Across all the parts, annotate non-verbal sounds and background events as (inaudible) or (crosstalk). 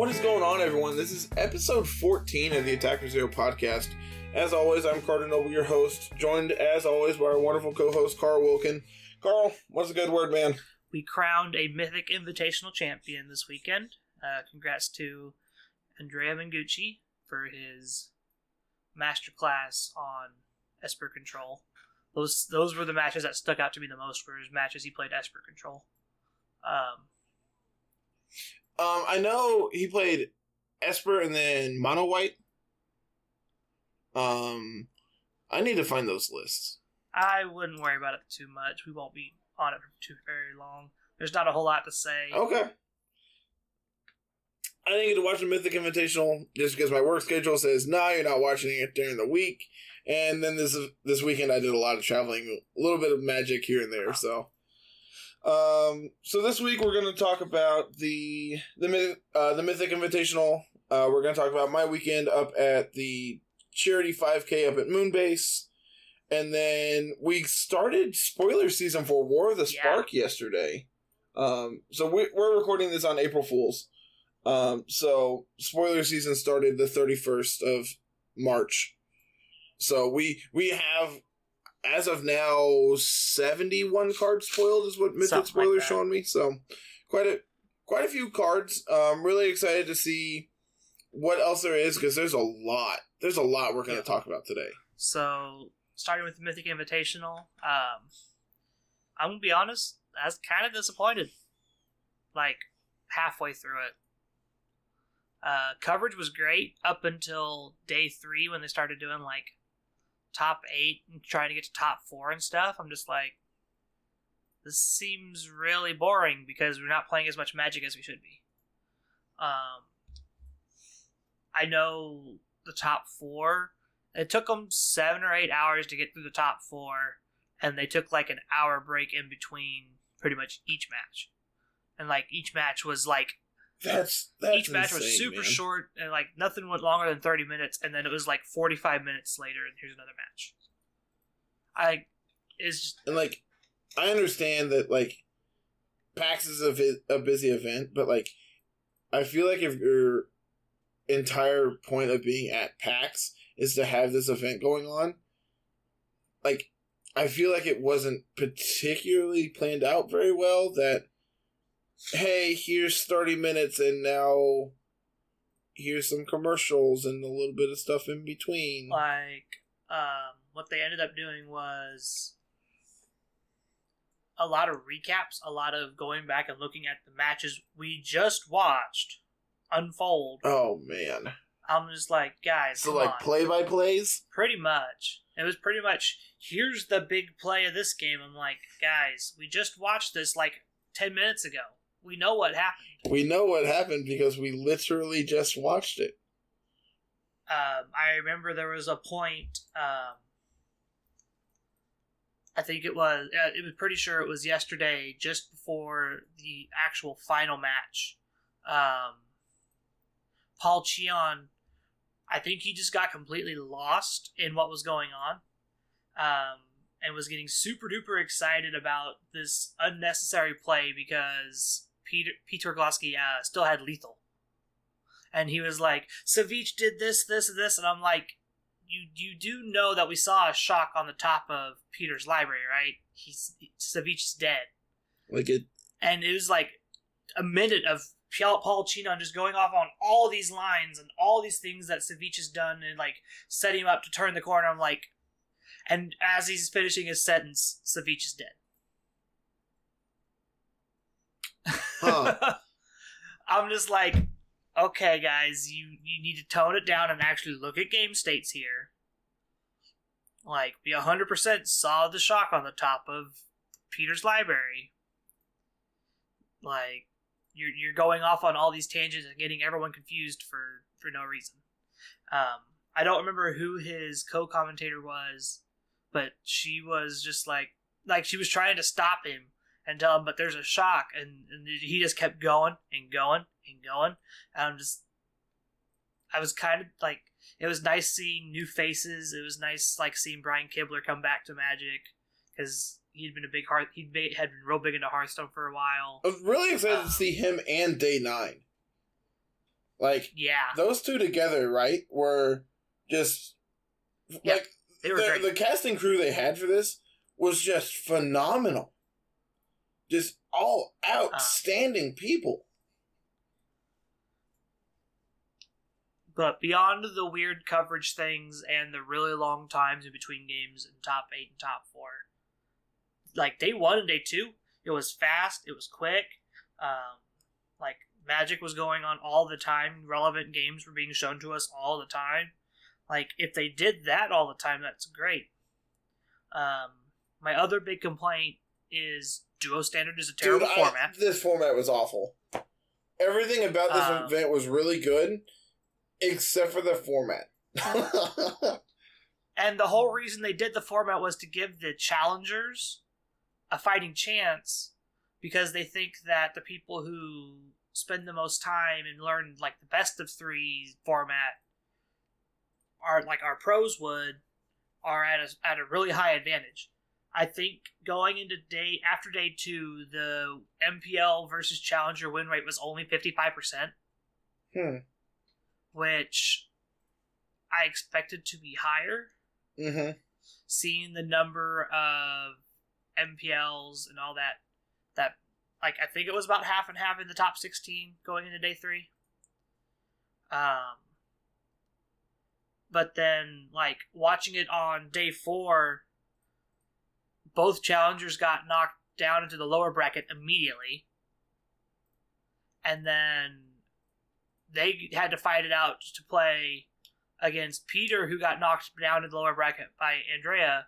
What is going on, everyone? This is episode 14 of the Attack Zero podcast. As always, I'm Carter Noble, your host, joined as always by our wonderful co host, Carl Wilkin. Carl, what's a good word, man? We crowned a Mythic Invitational champion this weekend. Uh, congrats to Andrea Mengucci for his masterclass on Esper Control. Those those were the matches that stuck out to me the most. Were his matches he played Esper Control. Um, Um, I know he played Esper and then Mono White. Um, I need to find those lists. I wouldn't worry about it too much. We won't be on it for too very long. There's not a whole lot to say. Okay. I didn't get to watch the Mythic Invitational just because my work schedule says, "No, you're not watching it during the week." And then this this weekend, I did a lot of traveling, a little bit of magic here and there. So, um, so this week we're going to talk about the the uh, the Mythic Invitational. Uh, we're going to talk about my weekend up at the charity 5K up at Moonbase. And then we started spoiler season for War of the Yeah. Spark yesterday. Um, so we, we're recording this on April Fools. Um, so spoiler season started the 31st of March. So we we have as of now 71 cards spoiled is what Mythic Something like Spoilers showing me. So quite a quite a few cards. Um really excited to see what else there is because there's a lot. There's a lot we're going to Yeah. talk about today. So, starting with Mythic Invitational, um, I'm gonna be honest, I was kind of disappointed. Like halfway through it, uh, coverage was great up until day three when they started doing like top eight and trying to get to top four and stuff. I'm just like, this seems really boring because we're not playing as much Magic as we should be. Um, I know the top four it took them seven or eight hours to get through the top four, and they took like an hour break in between pretty much each match. And like each match was like That's that's each match was super man. short, and like nothing went longer than thirty minutes, and then it was like forty five minutes later, and here's another match. I is just And like, I understand that like, PAX is a, vi- a busy event, but like, I feel like if your entire point of being at PAX is to have this event going on, like, I feel like it wasn't particularly planned out very well. That hey, here's thirty minutes, and now here's some commercials and a little bit of stuff in between. like um, what they ended up doing was a lot of recaps, a lot of going back and looking at the matches we just watched unfold. Oh man! I'm just like, guys, So like on. play by plays. pretty much. It was pretty much here's the big play of this game. I'm like, guys, we just watched this like ten minutes ago. We know what happened. We know what happened because we literally just watched it. um, I remember there was a point. Um, I think it was. Uh, it was pretty sure it was yesterday, just before the actual final match. Um, Paul Cheon, I think he just got completely lost in what was going on, um, and was getting super duper excited about this unnecessary play because Peter Peter Glosky uh, still had lethal and he was like, Savich did this, this, and this, and I'm like, you you do know that we saw a shock on the top of Peter's library, right? He's Savich's dead, Like it. and it was like a minute of Paul Cheon just going off on all these lines and all these things that Savich has done and like setting him up to turn the corner. I'm like, and as he's finishing his sentence, Savich is dead. Huh. (laughs) I'm just like, okay, guys, you you need to tone it down and actually look at game states here. Like, we 100% saw the shock on the top of Peter's library. Like, you're you're going off on all these tangents and getting everyone confused for for no reason. Um, I don't remember who his co-commentator was, but she was just like like she was trying to stop him and tell him, but there's a shock, and, and he just kept going and going and going. And I'm just, I was kind of like, it was nice seeing new faces. It was nice like seeing Brian Kibler come back to Magic because he'd been a big heart. He'd been, had been real big into Hearthstone for a while. I was really excited Um, to see him and Day Nine. Like Yeah, those two together, right, were just Yep, like the, the casting crew they had for this was just phenomenal. Just all Uh. outstanding people. But beyond the weird coverage things and the really long times in between games and top eight and top four, like day one and day two, it was fast, it was quick. Um, like Magic was going on all the time. Relevant games were being shown to us all the time. Like if they did that all the time, that's great. Um, my other big complaint is Duo Standard is a terrible Dude, I- format. this format was awful. Everything about this Um, event was really good, except for the format. (laughs) And the whole reason they did the format was to give the challengers a fighting chance because they think that the people who spend the most time and learn like the best of three format are like our pros would are at a, at a really high advantage. I think going into day after day two, the MPL versus challenger win rate was only fifty five percent, hmm. which I expected to be higher. Mm-hmm. seeing the number of MPLs and all that that like I think it was about half and half in the top 16 going into day 3. Um but then like watching it on day 4 both challengers got knocked down into the lower bracket immediately. And then they had to fight it out to play against Peter, who got knocked down to the lower bracket by Andrea,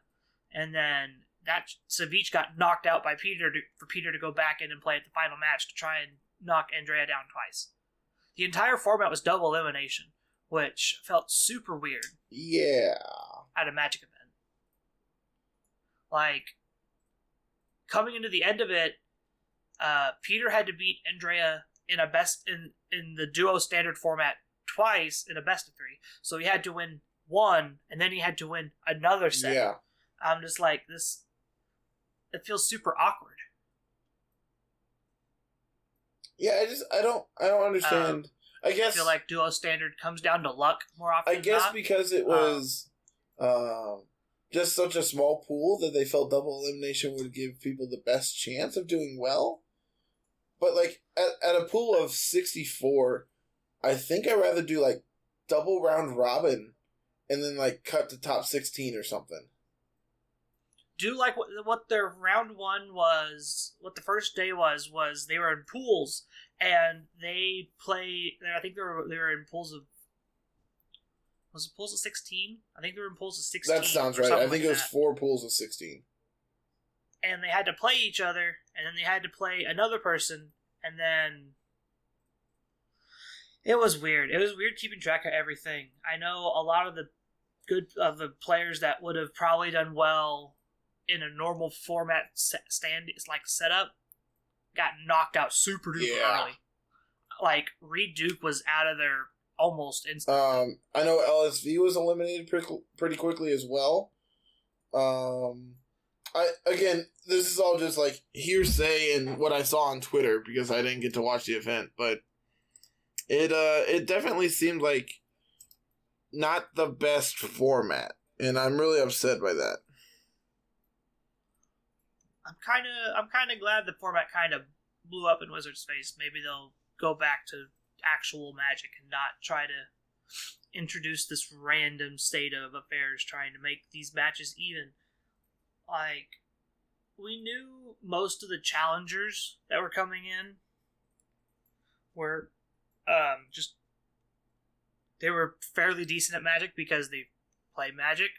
and then that Savich got knocked out by Peter to, for Peter to go back in and play at the final match to try and knock Andrea down twice. The entire format was double elimination, which felt super weird Yeah. at a Magic event. Like coming into the end of it, uh, Peter had to beat Andrea in a best in in the duo standard format twice in a best of three. So he had to win one, and then he had to win another set. Yeah. I'm just like this. It feels super awkward. Yeah, I just I don't I don't understand. I I guess feel like duo standard comes down to luck more often. I guess because it was um just such a small pool that they felt double elimination would give people the best chance of doing well. But like at, at a pool of sixty four, I think I'd rather do like double round robin and then like cut to top sixteen or something. do like what, what their round one was what the first day was was they were in pools and they play i think they were they were in pools of was it pools of 16 i think they were in pools of 16 That sounds right. I think like it was that. four pools of sixteen. and they had to play each other and then they had to play another person and then it was weird it was weird keeping track of everything i know a lot of the good of the players that would have probably done well in a normal format set, stand is like setup got knocked out super duper Yeah. early like Reid Duke was out of there almost instantly Um, I know LSV was eliminated pretty, pretty quickly as well. Um, I again, this is all just like hearsay and what I saw on Twitter because I didn't get to watch the event, but it uh it definitely seemed like not the best format, and I'm really upset by that. I'm kind of I'm kind of glad the format kind of blew up in Wizards' face. Maybe they'll go back to actual Magic and not try to introduce this random state of affairs trying to make these matches even. Like we knew most of the challengers that were coming in were um, just they were fairly decent at Magic because they play Magic,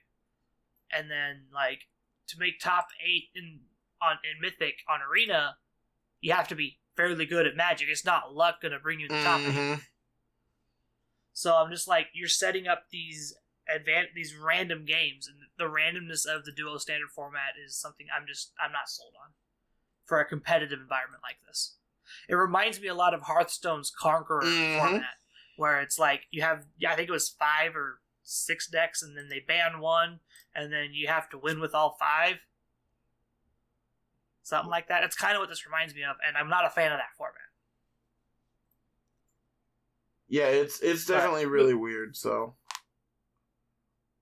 and then like to make top eight in on in Mythic on Arena, you have to be fairly good at Magic. It's not luck going to bring you to the top. Mhm. So I'm just like you're setting up these advan- these random games, and the randomness of the duo standard format is something I'm just I'm not sold on for a competitive environment like this. It reminds me a lot of Hearthstone's Conqueror Mhm. format, where it's like you have I think it was five or six decks, and then they ban one, and then you have to win with all five. Something like that. It's kind of what this reminds me of, and I'm not a fan of that format. Yeah, it's it's definitely really weird. So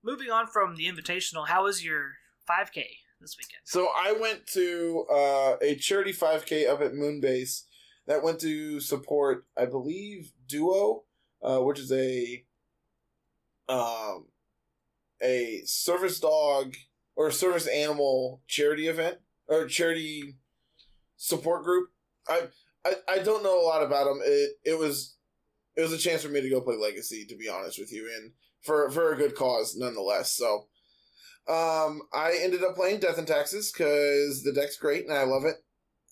Moving on from the Invitational, how was your 5K this weekend? So I went to uh, a charity 5K up at Moonbase that went to support, I believe, Duo, uh, which is a um, a service dog or service animal charity event or charity support group. I I, I don't know a lot about them. It it was it was a chance for me to go play Legacy, to be honest with you, and for for a good cause nonetheless. So um, I ended up playing Death and Taxes because the deck's great and I love it.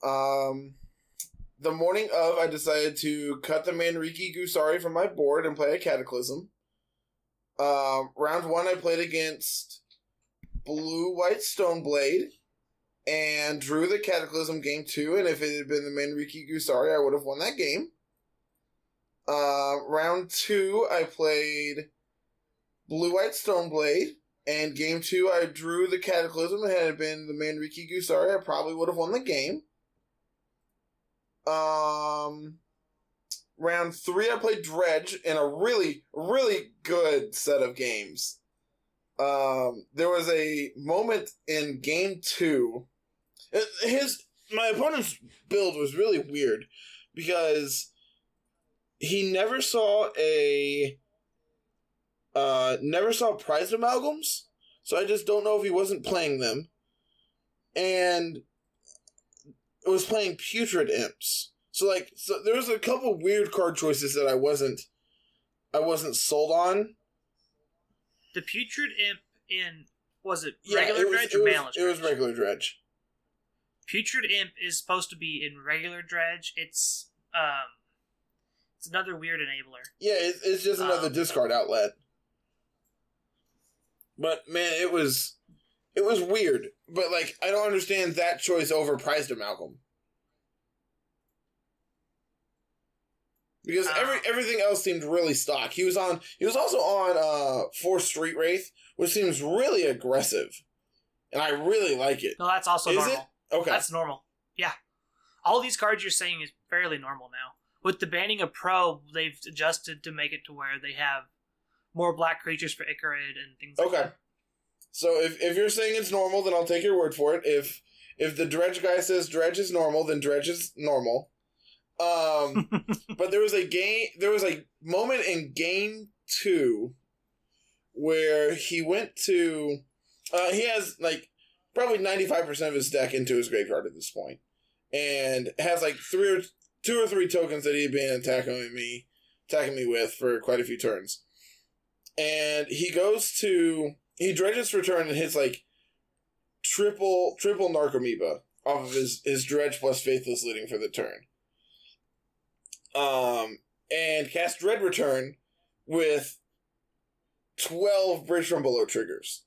Um, the morning of, I decided to cut the Manriki Gusari from my board and play a Cataclysm. Um, round one, I played against Blue White Stoneblade and drew the Cataclysm game two. And if it had been the Manriki Gusari, I would have won that game. Uh, round two, I played Blue White Stoneblade and game two, I drew the Cataclysm. Had it been the Manriki Gusari, I probably would have won the game. Um, round three, I played Dredge in a really, really good set of games. Um, there was a moment in game two. His my opponent's build was really weird because he never saw a uh, never saw prized amalgams, so I just don't know if he wasn't playing them. And it was playing putrid imps. So like, so there was a couple weird card choices that I wasn't, I wasn't sold on. The putrid imp in was it Yeah, regular it was, dredge it or was, balance? it was regular dredge. Putrid imp is supposed to be in regular dredge. It's um, it's another weird enabler. Yeah, it, it's just another Um, discard outlet. But man, it was it was weird. But like, I don't understand that choice over prized amalgam. Because every Ah. everything else seemed really stock. He was on. He was also on uh Force Street Wraith, which seems really aggressive, and I really like it. No, that's also Is normal. it? Okay, That's normal. Yeah, all these cards you're saying is fairly normal now. With the banning of Pro, they've adjusted to make it to where they have more black creatures for Ichorid and things. like Okay. that. So if, if you're saying it's normal, then I'll take your word for it. If if the dredge guy says dredge is normal, then dredge is normal. Um, (laughs) but there was a game. There was a moment in game two where he went to. Uh, he has like probably ninety five percent of his deck into his graveyard at this point, and has like three or two or three tokens that he had been attacking me, attacking me with for quite a few turns. And he goes to he dredges for turn and hits like triple triple Narcomoeba off of his his dredge plus faithless looting for the turn. Um and cast dread return with twelve bridge from below triggers.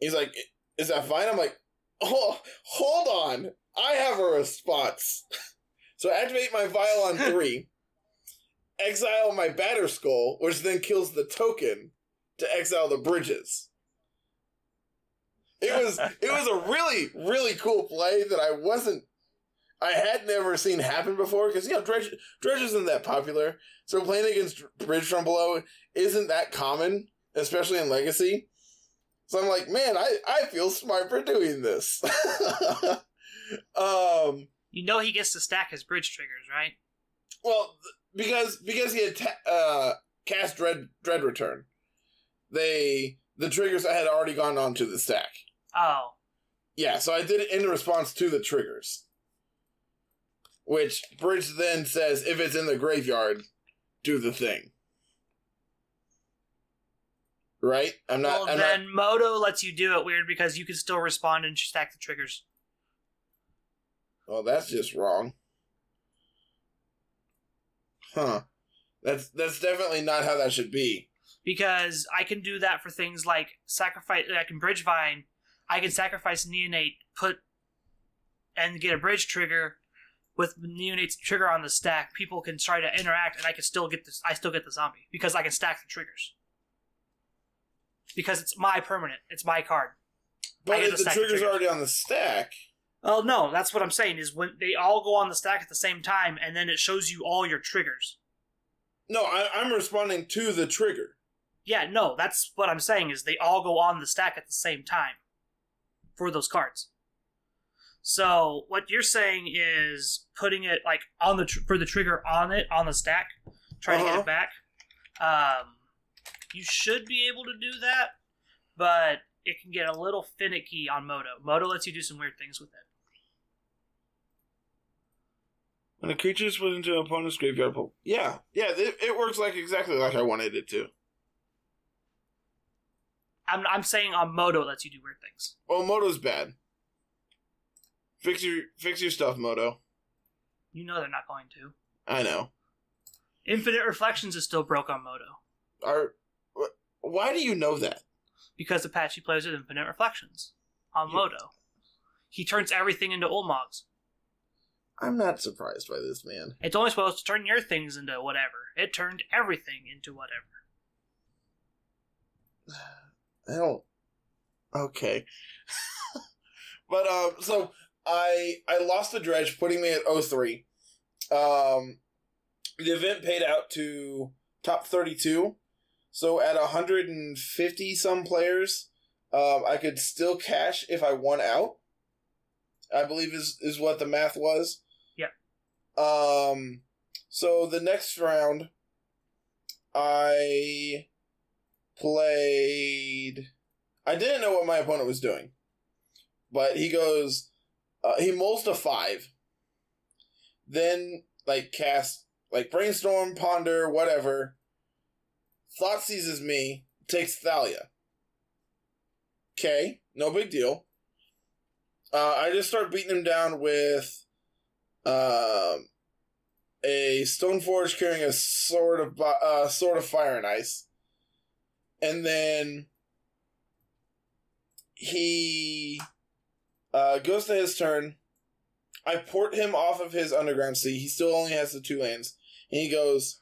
He's like, "Is that fine?" I'm like, "Oh, hold on, I have a response." (laughs) so I activate my vial on (laughs) three, exile my Batterskull, which then kills the token to exile the bridges. It was it was a really really cool play that I wasn't I had never seen happen before because you know dredge dredge isn't that popular, so playing against bridge from below isn't that common, especially in legacy. So I'm like, man, I I feel smart for doing this. (laughs) um, You know he gets to stack his bridge triggers, right? well, th- because because he had ta- uh, cast dread dread return, they the triggers had already gone onto the stack. Oh, Yeah, so I did it in response to the triggers. Which Bridge then says if it's in the graveyard, do the thing. Right? I'm not well I'm then Moto lets you do it weird because you can still respond and stack the triggers. not Well, that's just wrong. Huh. That's that's definitely not how that should be. because I can do that for things like sacrifice. I can bridge vine. I can sacrifice neonate, put and get a bridge trigger with neonate's trigger on the stack. People can try to interact, and I can still get this. I still get the zombie because I can stack the triggers. Because it's my permanent. It's my card. But if the trigger's triggers. already on the stack, Oh no, that's what I'm saying. Is when they all go on the stack at the same time, and then it shows you all your triggers. No, I, I'm responding to the trigger. Yeah, no, that's what I'm saying is they all go on the stack at the same time for those cards. So what you're saying is putting it like on the tr- for the trigger on it on the stack, trying to Uh-huh. get it back. Um, you should be able to do that, but it can get a little finicky on Moto. Moto lets you do some weird things with it. When a creature is put into an opponent's graveyard pool. Yeah, yeah, it, it works like exactly like I wanted it to. I'm I'm saying on Moto lets you do weird things. Well, Moto's bad. Fix your fix your stuff, Moto. You know they're not going to. I know. Infinite Reflections is still broke on Moto Are why do you know that? because Apache plays with Infinite Reflections on Yeah. He turns everything into Ulmogs. I'm not surprised by this, man. It's only supposed to turn your things into whatever. It turned everything into whatever. (sighs) I don't. Okay. (laughs) but um, so I I lost the dredge, putting me at 03. Um, the event paid out to top 32. So at 150 some players, um, I could still cash if I won out. I believe is is what the math was. Yep. Um. So the next round, I played. I didn't know what my opponent was doing, but he goes. Uh, he mulls to five. Then like cast like brainstorm, ponder, whatever. Thought seizes me, takes Thalia. Okay, no big deal. Uh, I just start beating him down with um, a Stoneforge carrying a sword of uh, sword of fire and ice, and then he uh, goes to his turn. I port him off of his underground sea. He still only has the two lands, and he goes,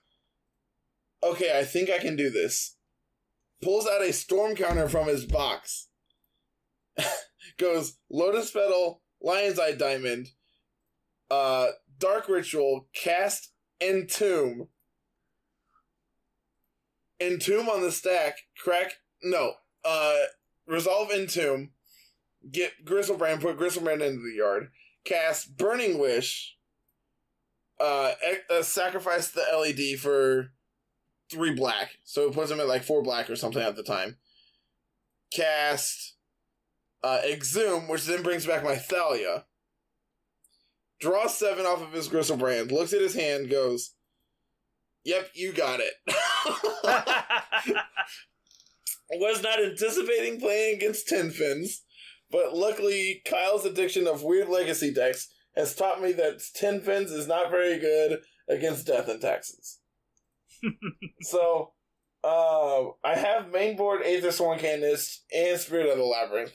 "Okay, I think I can do this." Pulls out a storm counter from his box. (laughs) goes Lotus Petal, Lion's Eye Diamond, uh, Dark Ritual, Cast, Entomb. Entomb on the stack, crack, no, uh, Resolve Entomb, get Griselbrand, put Griselbrand into the yard, cast Burning Wish, uh, uh, sacrifice the LED for three black, so it puts him at like four black or something at the time. Cast uh, Exhume, which then brings back my Thalia. Draw seven off of his Griselbrand, looks at his hand, goes, Yep, you got it. (laughs) Was not anticipating playing against Tin Fins, but luckily Kyle's addiction of weird legacy decks has taught me that Tin Fins is not very good against Death and Taxes. (laughs) so, uh, I have mainboard Aether Sworn Canonist and Spirit of the Labyrinth,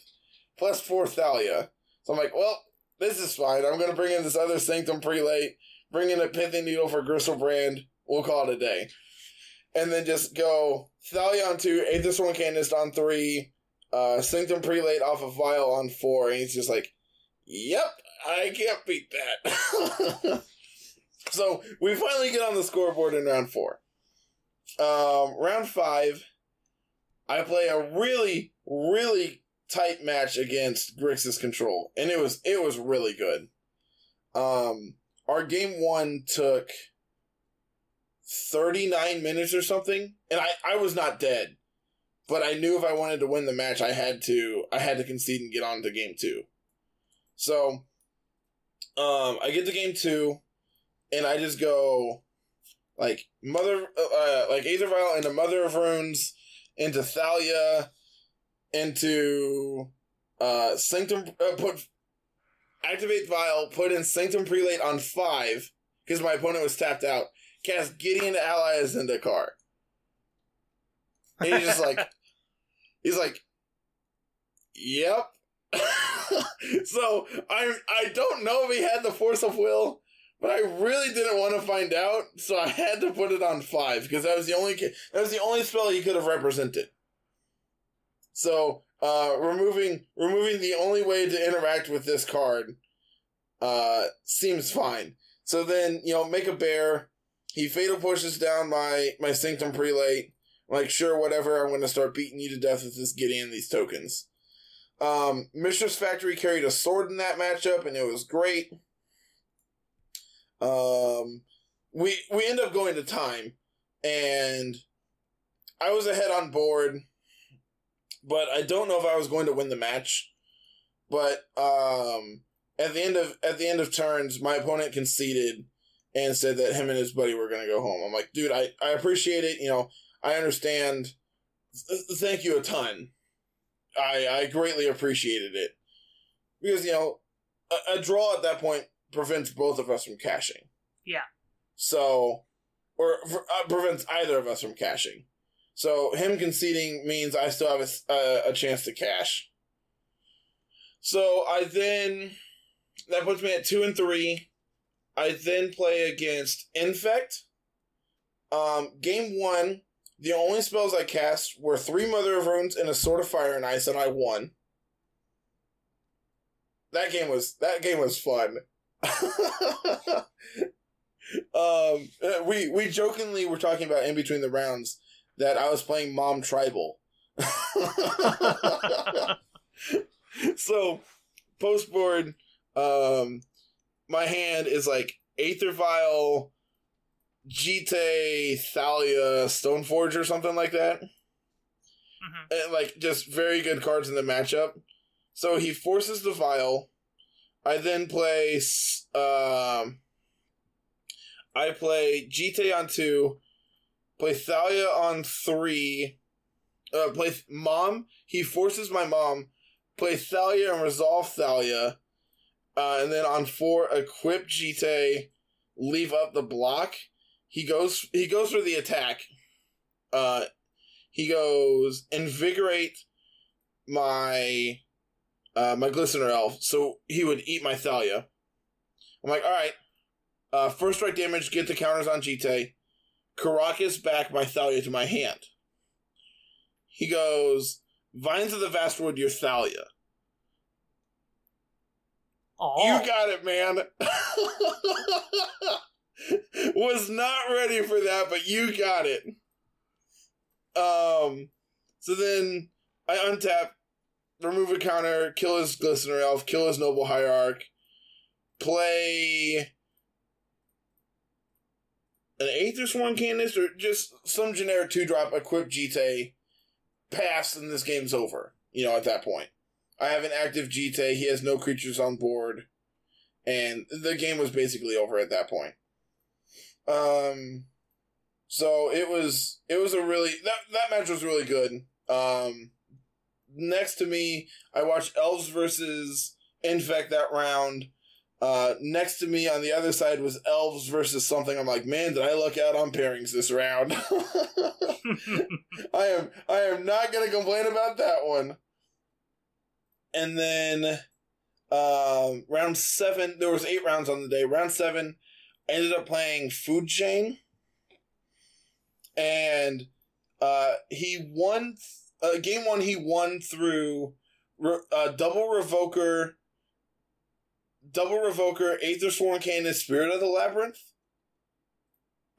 plus four Thalia. So I'm like, well, this is fine. I'm going to bring in this other Sanctum Prelate, bring in a Pithing Needle for Griselbrand. We'll call it a day. And then just go Thalia on two, Aether Sworn Canonist on three, uh, Sanctum Prelate off of Vial on four. And he's just like, yep, I can't beat that. (laughs) so we finally get on the scoreboard in round four. Um, round five, I play a really, really tight match against Grixis Control, and it was it was really good. Um, our game one took thirty nine minutes or something, and I I was not dead, but I knew if I wanted to win the match, I had to I had to concede and get on to game two. So, um, I get to game two, and I just go like mother uh, like Aether Vial into Mother of Runes into Thalia into uh Sanctum uh, put activate Vial put in Sanctum Prelate on five because my opponent was tapped out. Cast Gideon Ally of Zendikar. And he's just like (laughs) he's like Yep. (laughs) so I I don't know if he had the force of will, but I really didn't want to find out, so I had to put it on five because that was the only that was the only spell he could have represented. So uh, removing removing the only way to interact with this card uh, seems fine. So then you know make a bear. he fatal pushes down my my Sanctum Prelate. Like, sure, whatever. I'm going to start beating you to death with this Gideon these tokens. Um, Mishra's Factory carried a sword in that matchup, and it was great. Um, we we end up going to time, and I was ahead on board, but I don't know if I was going to win the match. But um, at the end of at the end of turns, my opponent conceded and said that him and his buddy were going to go home. I'm like, dude, I I appreciate it. You know, I understand. Th- thank you a ton. I I greatly appreciated it because you know a, a draw at that point prevents both of us from cashing. Yeah. So, or uh, prevents either of us from cashing. So him conceding means I still have a, a, a chance to cash. So I then that puts me at two and three. I then play against Infect. Um, game one, the only spells I cast were three Mother of Runes and a Sword of Fire and Ice, and I won. That game was that game was fun. (laughs) um, we we jokingly were talking about in between the rounds that I was playing Mom Tribal. (laughs) so post board, um, my hand is like Aether Vial, Jitte, Thalia, Stoneforge, or something like that. Mhm. And like just very good cards in the matchup. So he forces the vial. I then play. Um, I play Jitte on two. Play Thalia on three. Uh, play th- mom. He forces my mom. Play Thalia and resolve Thalia. Uh, and then on four, equip Jitte. Leave up the block. He goes. He goes for the attack. Uh, he goes invigorate my uh, my glistener elf, so he would eat my Thalia. I'm like, all right. Uh, first strike damage, get the counters on Jitte. Karakas back my Thalia to my hand. He goes, Vines of the Vastwood, your Thalia. Oh, You got it, man. (laughs) Was not ready for that, but you got it. Um, so then I untap, remove a counter, kill his Glistener Elf, kill his Noble Hierarch, play an Aether Sworn Canonist, or just some generic two drop, equip Jitte, pass, and this game's over, you know, at that point. I have an active Jitte, he has no creatures on board, and the game was basically over at that point. Um, so it was it was a really that that match was really good. Um, next to me, I watched Elves versus Infect that round. Uh, next to me on the other side was Elves versus something. I'm like, man, did I luck out on pairings this round? (laughs) I am I am not gonna complain about that one. And then um round seven, there was eight rounds on the day. Round seven, I ended up playing Food Chain. And uh he won uh, game one he won through uh, double revoker double revoker, Aether Sworn Cannon, Spirit of the Labyrinth.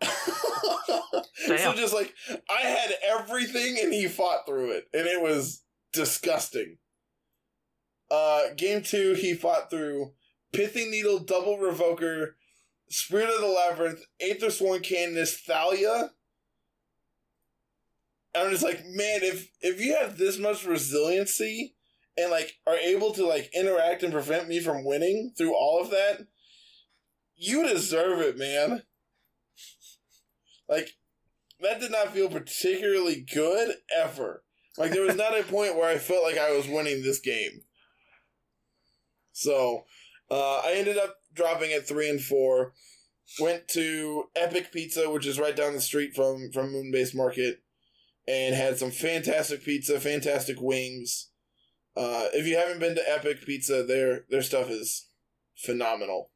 (laughs) so just like I had everything and he fought through it, and it was disgusting. Uh, game two, he fought through Pithing Needle, Double Revoker, Spirit of the Labyrinth, Aether Sworn Canonist, Thalia. I'm just like, man, if if you have this much resiliency and like are able to like interact and prevent me from winning through all of that, you deserve it, man. Like that did not feel particularly good ever. Like there was not a point where I felt like I was winning this game. So uh, I ended up dropping at three and four. Went to Epic Pizza, which is right down the street from from Moonbase Market, and had some fantastic pizza, fantastic wings. Uh, if you haven't been to Epic Pizza, their their stuff is phenomenal.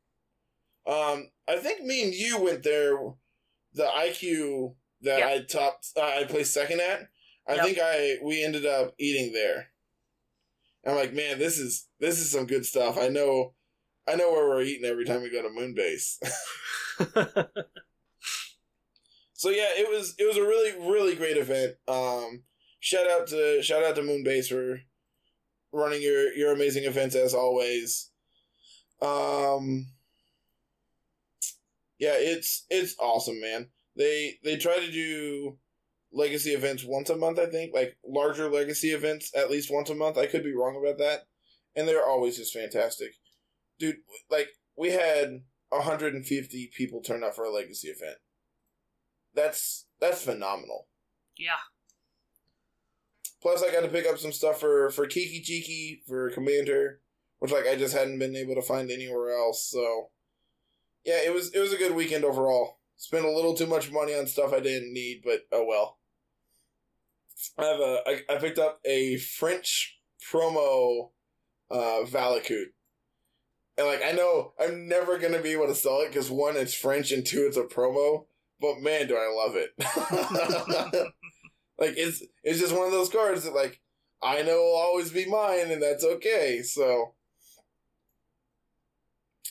Um, I think me and you went there. The IQ that Yeah. I topped, uh, I placed second at. I Yep. think I we ended up eating there. I'm like, man, this is this is some good stuff. I know, I know where we're eating every time we go to Moonbase. (laughs) (laughs) so yeah, it was it was a really really great event. Um, shout out to shout out to Moonbase for running your your amazing events as always. Um, yeah, it's it's awesome, man. They they try to do legacy events once a month, I think, like larger legacy events at least once a month. I could be wrong about that, and they're always just fantastic, dude. Like we had 150 people turn up for a legacy event. That's that's phenomenal. Yeah. Plus, I got to pick up some stuff for for Kiki Jiki for Commander, which like I just hadn't been able to find anywhere else. So, yeah, it was it was a good weekend overall. Spent a little too much money on stuff I didn't need, but oh well. I have a I, I picked up a French promo uh Valakut. And like I know I'm never gonna be able to sell it because one, it's French, and two, it's a promo. But man, do I love it! (laughs) like it's it's just one of those cards that like I know will always be mine, and that's okay. So,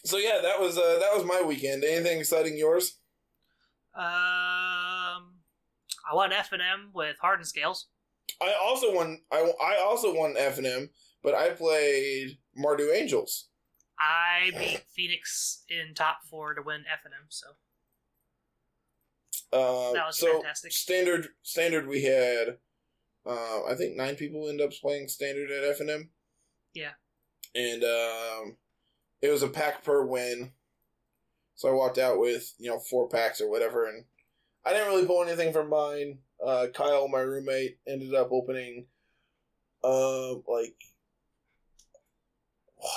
so yeah, that was uh, that was my weekend. Anything exciting yours? Um, I won F and M with Hardened Scales. I also won. I I also won F and M, but I played Mardu Angels. I beat Phoenix in top four to win F and M. So Uh, That was so fantastic. Standard, standard. We had, uh, I think nine people end up playing standard at F and M. Yeah. And um, it was a pack per win. So I walked out with you know four packs or whatever, and I didn't really pull anything from mine. Uh, Kyle, my roommate, ended up opening, uh, like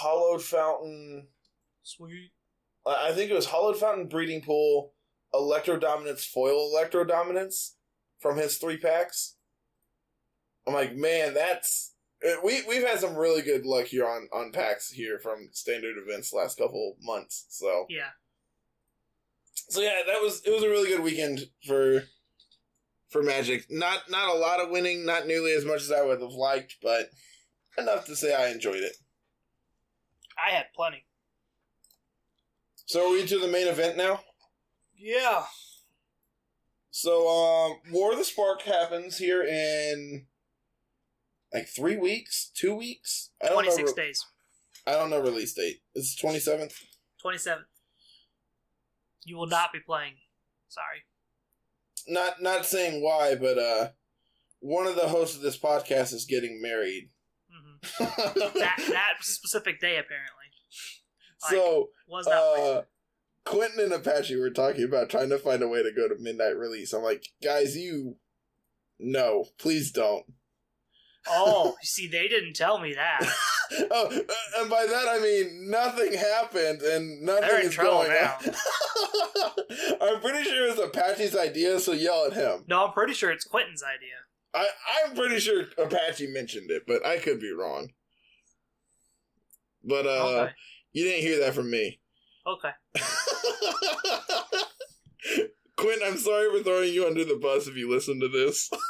hallowed fountain. sweet. I I think it was Hallowed Fountain Breeding Pool, Electro Dominance Foil Electro Dominance from his three packs. I'm like, man, that's we we've had some really good luck here on on packs here from standard events last couple months. So Yeah. so yeah, that was it was a really good weekend for for Magic. Not not a lot of winning, not nearly as much as I would have liked, but enough to say I enjoyed it. I had plenty. So are we to the main event now? Yeah. So, um, War of the Spark happens here in like three weeks, two weeks. I don't Twenty know. re- days. I don't know release date. It's twenty seventh. Twenty seventh. You will not be playing. Sorry. Not not saying why, but uh, one of the hosts of this podcast is getting married. hmm (laughs) That that specific day apparently so, was not. uh, Quentin and Apache were talking about trying to find a way to go to midnight release. I'm like, guys, you no, please don't. oh, you (laughs) see, they didn't tell me that. (laughs) oh, uh, and by that I mean nothing happened and nothing in is going now. on. (laughs) I'm pretty sure it was Apache's idea, so yell at him. No, I'm pretty sure it's Quentin's idea. I, I'm pretty sure Apache mentioned it, but I could be wrong. But uh, Okay. you didn't hear that from me. Okay. (laughs) Quinn, I'm sorry for throwing you under the bus if you listen to this. (laughs)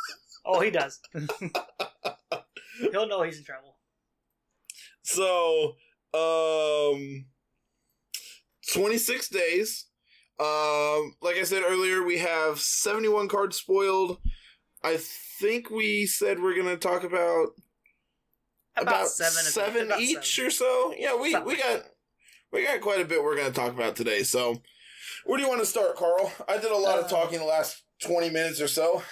Oh, he does. (laughs) He'll know he's in trouble. So, um, 26 days. Um, like I said earlier, we have 71 cards spoiled. I think we said we're going to talk about About, seven. seven about each seven. or so. Yeah, we, Something we got. We got quite a bit we're going to talk about today. So, where do you want to start, Carl? I did a lot of Uh, talking the last 20 minutes or so.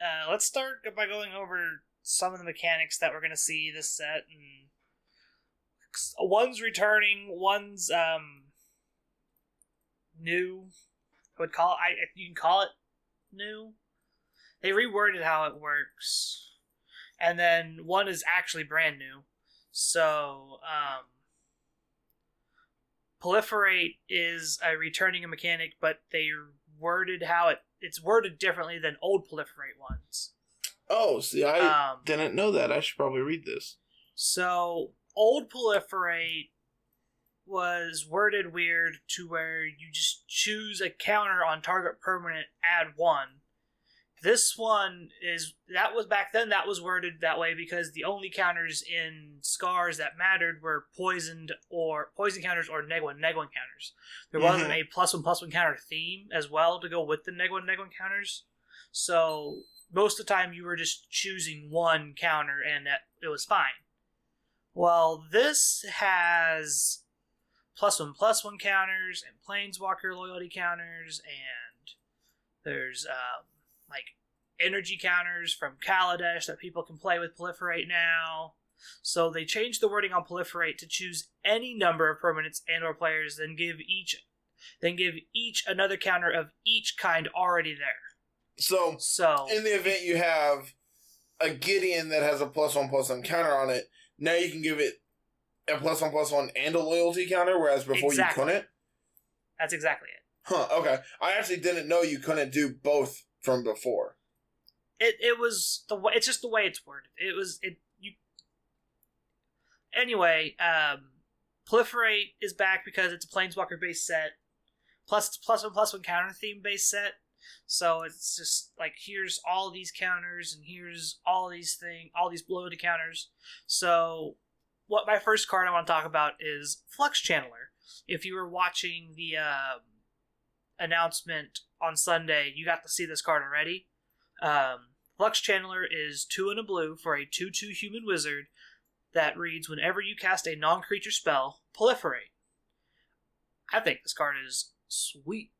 Uh, let's start by going over some of the mechanics that we're going to see this set, and one's returning, one's um new. I would call I you can call it new. They reworded how it works, and then one is actually brand new. So, um, proliferate is a returning mechanic, but they worded how it it's worded differently than old proliferate ones. Oh, see, I Um, didn't know that. I should probably read this. so old proliferate was worded weird to where you just choose a counter on target permanent, add one, This one is that was back then. That was worded that way because the only counters in scars that mattered were poisoned or poison counters or neg one neg one counters. There wasn't Mhm. a plus one plus one counter theme as well to go with the neg one neg one counters. So most of the time you were just choosing one counter and that it was fine. Well, this has plus one plus one counters and planeswalker loyalty counters and there's um, like energy counters from Kaladesh that people can play with proliferate now. So they changed the wording on proliferate to choose any number of permanents and or players, then give each then give each another counter of each kind already there. So So in the event you have a Gideon that has a plus one plus one counter on it, now you can give it a plus one plus one and a loyalty counter, whereas before Exactly. you couldn't. that's exactly it. Huh. Okay. I actually didn't know you couldn't do both from before. It it was the way it's just the way it's worded. It was it you Anyway, um Proliferate is back because it's a planeswalker based set. Plus it's plus one plus one counter theme based set. So it's just like here's all these counters and here's all these thing all these loyalty counters. So what my first card I want to talk about is Flux Channeler. If you were watching the um announcement on Sunday, you got to see this card already. Um, Flux Channeler is two and a blue for a 2 2 human wizard that reads whenever you cast a non creature spell, proliferate. I think this card is sweet.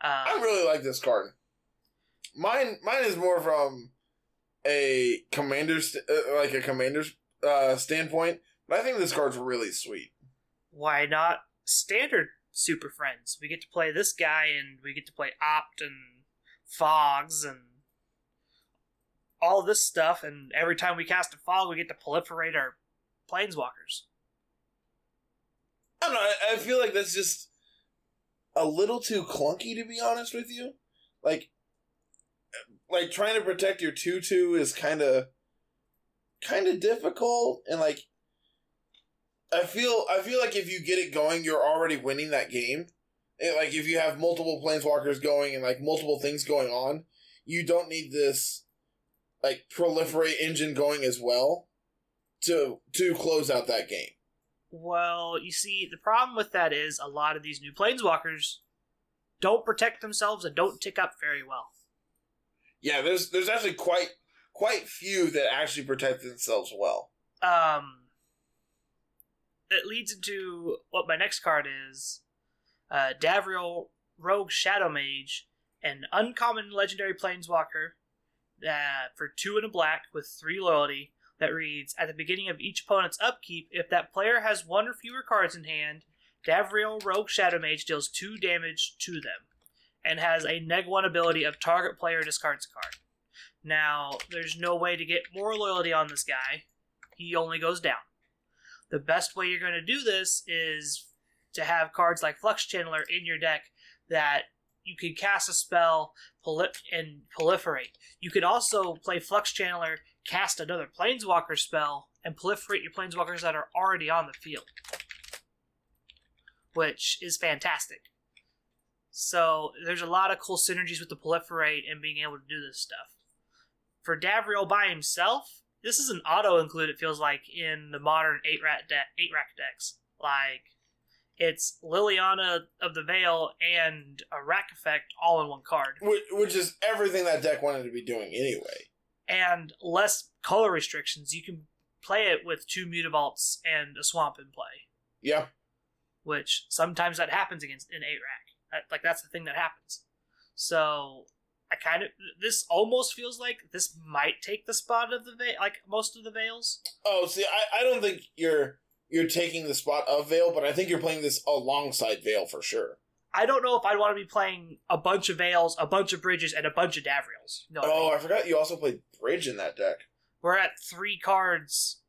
I Um, really like this card. Mine, mine is more from a commander, st- uh, like a commander's uh, standpoint. But I think this card's really sweet. why not standard Super Friends? We get to play this guy and we get to play Opt and Fogs and all this stuff, and every time we cast a fog, we get to proliferate our planeswalkers. I don't know. I, feel like that's just a little too clunky, to be honest with you. Like, like trying to protect your two-two is kind of, kind of difficult, and like, I feel, I feel like if you get it going, you're already winning that game. And, like, if you have multiple planeswalkers going and like multiple things going on, you don't need this, like, proliferate engine going as well to to close out that game. Well, you see, the problem with that is a lot of these new planeswalkers don't protect themselves and don't tick up very well. Yeah, there's there's actually quite quite few that actually protect themselves well. um, it leads into what my next card is uh, Davriel Rogue Shadow Mage, an uncommon legendary planeswalker uh, for two and a black with three loyalty that reads At the beginning of each opponent's upkeep, if that player has one or fewer cards in hand, Davriel Rogue Shadow Mage deals two damage to them and has a neg one ability of target player discards a card. Now, there's no way to get more loyalty on this guy. He only goes down. The best way you're going to do this is to have cards like Flux Channeler in your deck that you can cast a spell and proliferate. You could also play Flux Channeler, cast another Planeswalker spell, and proliferate your Planeswalkers that are already on the field, which is fantastic. So there's a lot of cool synergies with the proliferate and being able to do this stuff. For Davriel by himself, this is an auto include. It feels like in the modern eight rat de- eight rack decks. Like it's Liliana of the Veil and a rack effect all in one card, Which, which is everything that deck wanted to be doing anyway. and less color restrictions. You can play it with two Mutavaults and a Swamp in play, Yeah. which sometimes that happens against an eight rack. That, like that's the thing that happens. So I kind of this almost feels like this might take the spot of the veil, like most of the veils. Oh, see, I, I don't think you're you're taking the spot of Veil, but I think you're playing this alongside Veil for sure. I don't know if I'd want to be playing a bunch of veils, a bunch of bridges, and a bunch of Davriels. No, Oh, I forgot you also played Bridge in that deck. we're at three cards,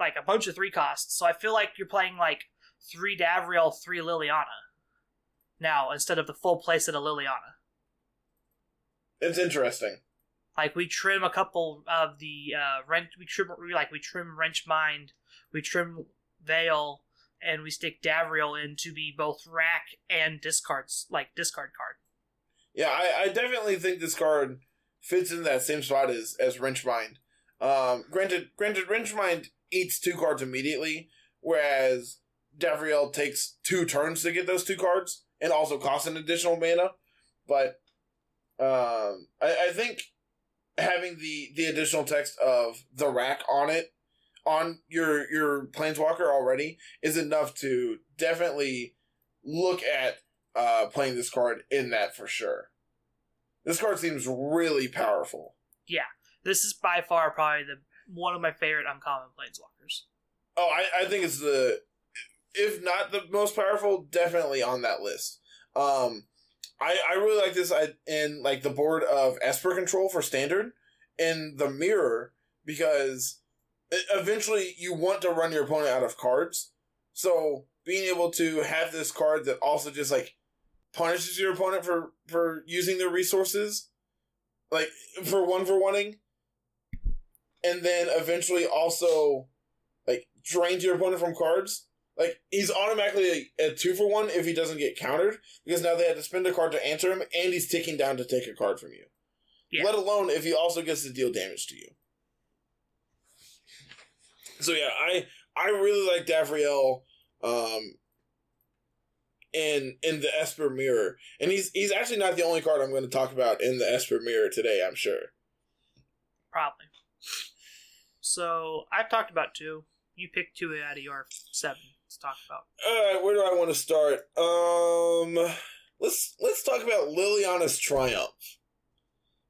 like a bunch of three costs. So I feel like you're playing like three Davriel, three Liliana now instead of the full playset of Liliana. It's interesting. Like we trim a couple of the uh, wrench, we trim like we trim wrench mind, we trim veil, and we stick Davriel in to be both rack and discards like discard card. Yeah, I, I definitely think this card fits in that same spot as as Wrench Mind. Um, granted, granted, Wrench Mind eats two cards immediately, whereas Davriel takes two turns to get those two cards and also costs an additional mana. But um, I, I think having the the additional text of the rack on it on your your planeswalker already is enough to definitely look at uh, playing this card in that for sure. This card seems really powerful. Yeah, this is by far probably the one of my favorite uncommon planeswalkers. Oh, I, I think it's the if not the most powerful, definitely on that list. Um, I I really like this I, in like the board of Esper control for standard in the mirror because eventually you want to run your opponent out of cards. So being able to have this card that also just like punishes your opponent for for using their resources, like for one for wanting, and then eventually also like drains your opponent from cards. Like he's automatically a, two for one if he doesn't get countered because now they have to spend a card to answer him, and he's ticking down to take a card from you. Yeah. Let alone if he also gets to deal damage to you. So yeah, I I really like Davriel um in in the Esper Mirror. And he's he's actually not the only card I'm going to talk about in the Esper Mirror today, I'm sure. Probably. So I've talked about two. You picked two out of your seven to talk about. Alright, where do I want to start? Um let's let's talk about Liliana's Triumph.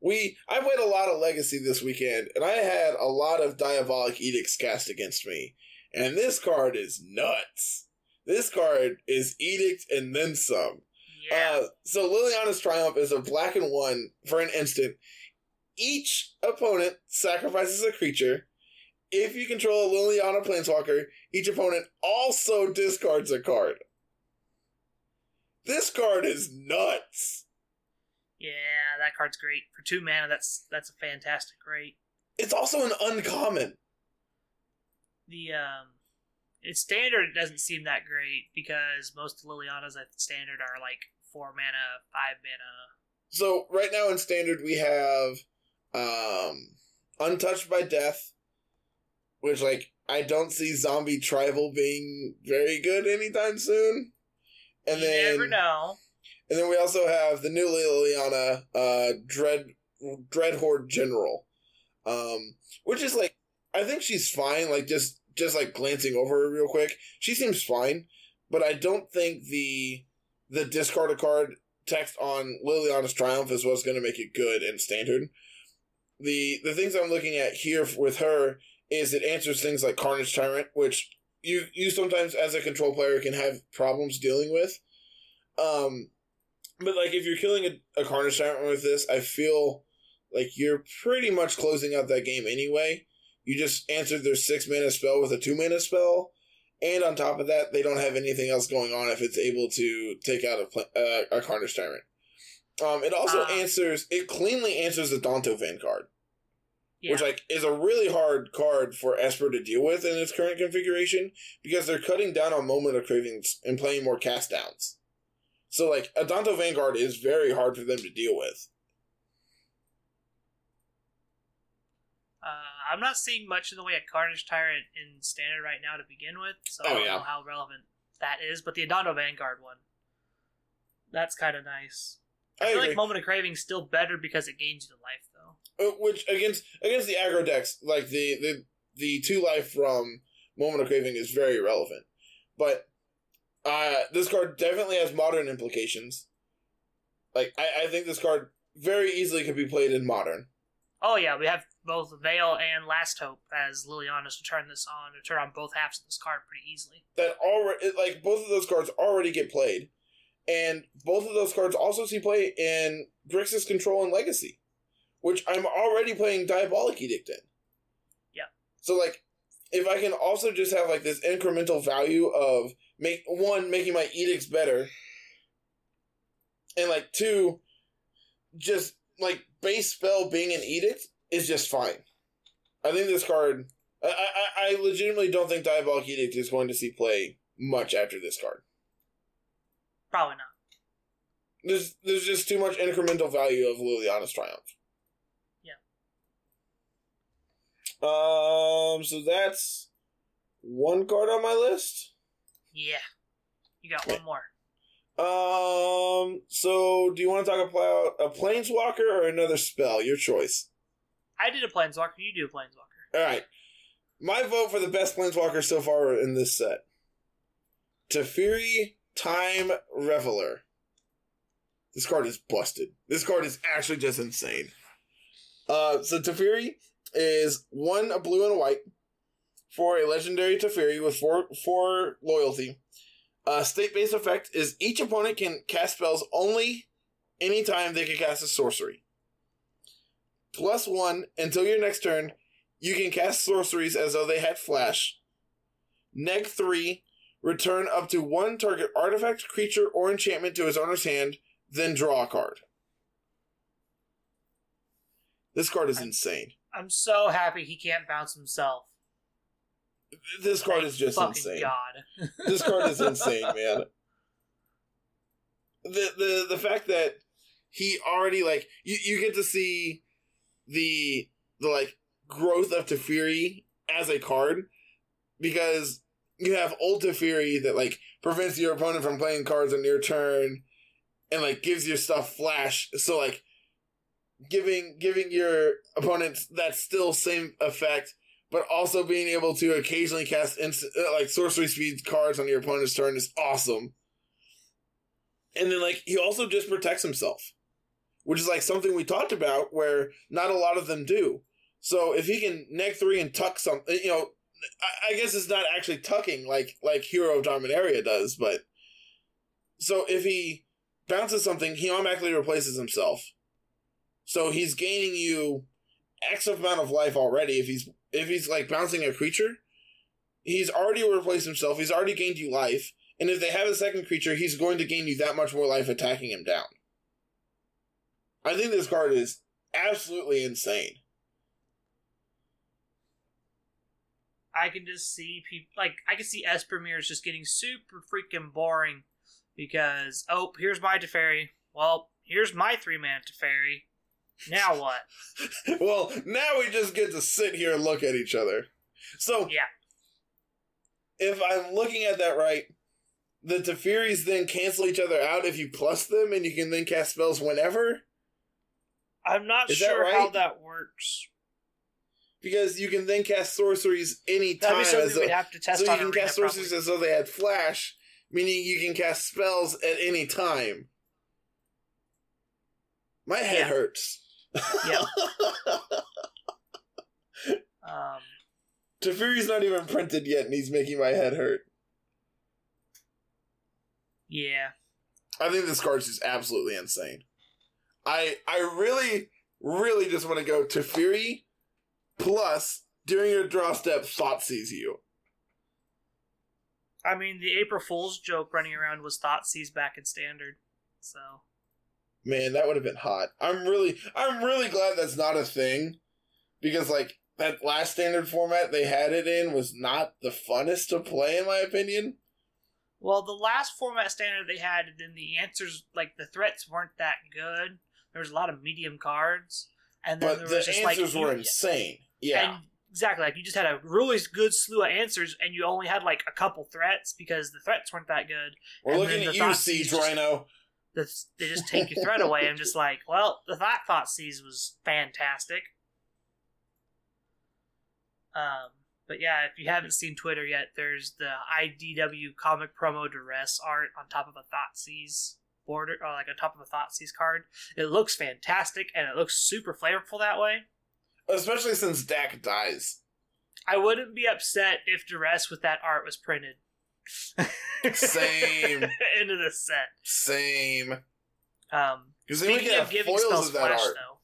We I played a lot of Legacy this weekend, and I had a lot of Diabolic Edicts cast against me. And this card is nuts. This card is Edict and then some. Yeah. Uh, so Liliana's Triumph is a black and one for an instant. Each opponent sacrifices a creature. If you control a Liliana Planeswalker, each opponent also discards a card. This card is nuts. Yeah, that card's great for two mana. That's that's a fantastic rate. It's also an uncommon. The um, its standard it doesn't seem that great because most Lilianas at standard are like four mana, five mana. So right now in standard we have um, untouched by death, which like I don't see zombie tribal being very good anytime soon. And you then never know. And then we also have the new Liliana, uh, Dread Dreadhorde General, um, which is like I think she's fine. Like just just like glancing over her real quick, she seems fine. But I don't think the the discard a card text on Liliana's Triumph is what's going to make it good in standard. The the things I'm looking at here with her is it answers things like Carnage Tyrant, which you you sometimes as a control player can have problems dealing with. Um, but like if you're killing a, a Carnage Tyrant with this, I feel like you're pretty much closing out that game anyway. You just answered their six mana spell with a two mana spell, and on top of that, they don't have anything else going on if it's able to take out a uh, a Carnage Tyrant. Um, it also uh, answers it cleanly answers the Adanto card, yeah. which like is a really hard card for Esper to deal with in its current configuration because they're cutting down on Moment of Cravings and playing more cast downs. So like Adanto Vanguard is very hard for them to deal with. Uh, I'm not seeing much in the way of Carnage Tyrant in standard right now to begin with, so oh, I don't yeah. know how relevant that is. But the Adanto Vanguard one, that's kind of nice. I, I feel agree. like Moment of Craving is still better because it gains you the life, which against against the aggro decks, like the the the two life from Moment of Craving is very relevant. But uh, this card definitely has modern implications. Like, I, I think this card very easily could be played in modern. Oh yeah, we have both Veil and Last Hope as Liliana's to turn this on, to turn on both halves of this card pretty easily. That already, like both of those cards already get played, and both of those cards also see play in Grixis Control and Legacy, which I'm already playing Diabolic Edict in. Yeah. So like, if I can also just have like this incremental value of make one making my edicts better, and like two, just like base spell being an edict is just fine. I think this card. I, I, I legitimately don't think Diabolic Edict is going to see play much after this card. Probably not. there's there's just too much incremental value of Liliana's triumph. Yeah. Um. So that's one card on my list. Yeah. You got one more. Um. So, do you want to talk about a planeswalker or another spell? Your choice. I did a planeswalker. You do a planeswalker. All right. My vote for the best planeswalker so far in this set. Teferi Time Raveler. This card is busted. This card is actually just insane. Uh, so Teferi is one a blue and a white for a legendary Teferi with four four loyalty. Uh, state based effect is each opponent can cast spells only anytime they can cast a sorcery. Plus one until your next turn, you can cast sorceries as though they had flash. Neg three, return up to one target artifact, creature, or enchantment to his owner's hand, then draw a card. This card is insane. I'm so happy he can't bounce himself. This card Thank is just insane. God. (laughs) This card is insane, man. The the the fact that he already like you, you get to see the the like growth of Teferi as a card because you have old Teferi that like prevents your opponent from playing cards on your turn and like gives your stuff flash. So like giving giving your opponents that still same effect, but also being able to occasionally cast uh, like sorcery speed cards on your opponent's turn is awesome. And then like he also just protects himself, which is like something we talked about where not a lot of them do. So if he can neg three and tuck some, you know, I, I guess it's not actually tucking like like Hero of Dominaria does, but so if he bounces something, he automatically replaces himself. So he's gaining you X amount of life already. If he's if he's like bouncing a creature, he's already replaced himself. He's already gained you life, and if they have a second creature, he's going to gain you that much more life attacking him down. I think this card is absolutely insane. I can just see people like I can see Esper mirrors just getting super freaking boring because oh here's my Teferi. Well, here's my three man Teferi. Now what? (laughs) well, now we just get to sit here and look at each other. So Yeah. if I'm looking at that right, the Teferis then cancel each other out if you plus them, and you can then cast spells whenever. I'm not Is that sure how that works. Because you can then cast sorceries any That'd time, be we'd have to test so you can cast sorceries probably. as though they had flash, meaning you can cast spells at any time. My head Yeah. hurts. Yeah. (laughs) Um, Teferi's not even printed yet, and he's making my head hurt. yeah. I think this card's just absolutely insane. I I really, really just want to go Teferi plus during your draw step, Thoughtseize you. I mean, the April Fool's joke running around was Thoughtseize back in standard. So Man, that would have been hot. I'm really, I'm really glad that's not a thing, because like that last standard format they had it in was not the funnest to play, in my opinion. Well, the last format standard they had, then the answers, like the threats, weren't that good. There was a lot of medium cards, and then But there the was just answers you- were insane. Yeah, and exactly like you just had a really good slew of answers, and you only had like a couple threats because the threats weren't that good. we're and looking at you, Siege Seeds just- Rhino. That's, they just take your threat away. I'm just (laughs) like, well, the thought Thoughtseize was fantastic. Um, but yeah, if you haven't seen Twitter yet, there's the IDW comic promo duress art on top of a Thoughtseize border, or like on top of a Thoughtseize card. It looks fantastic and it looks super flavorful that way. Especially since Dack dies. I wouldn't be upset if duress with that art was printed. Same. (laughs) into the set. Same. Um, Because then we Speaking can of have giving foils spells of that flash, art. though,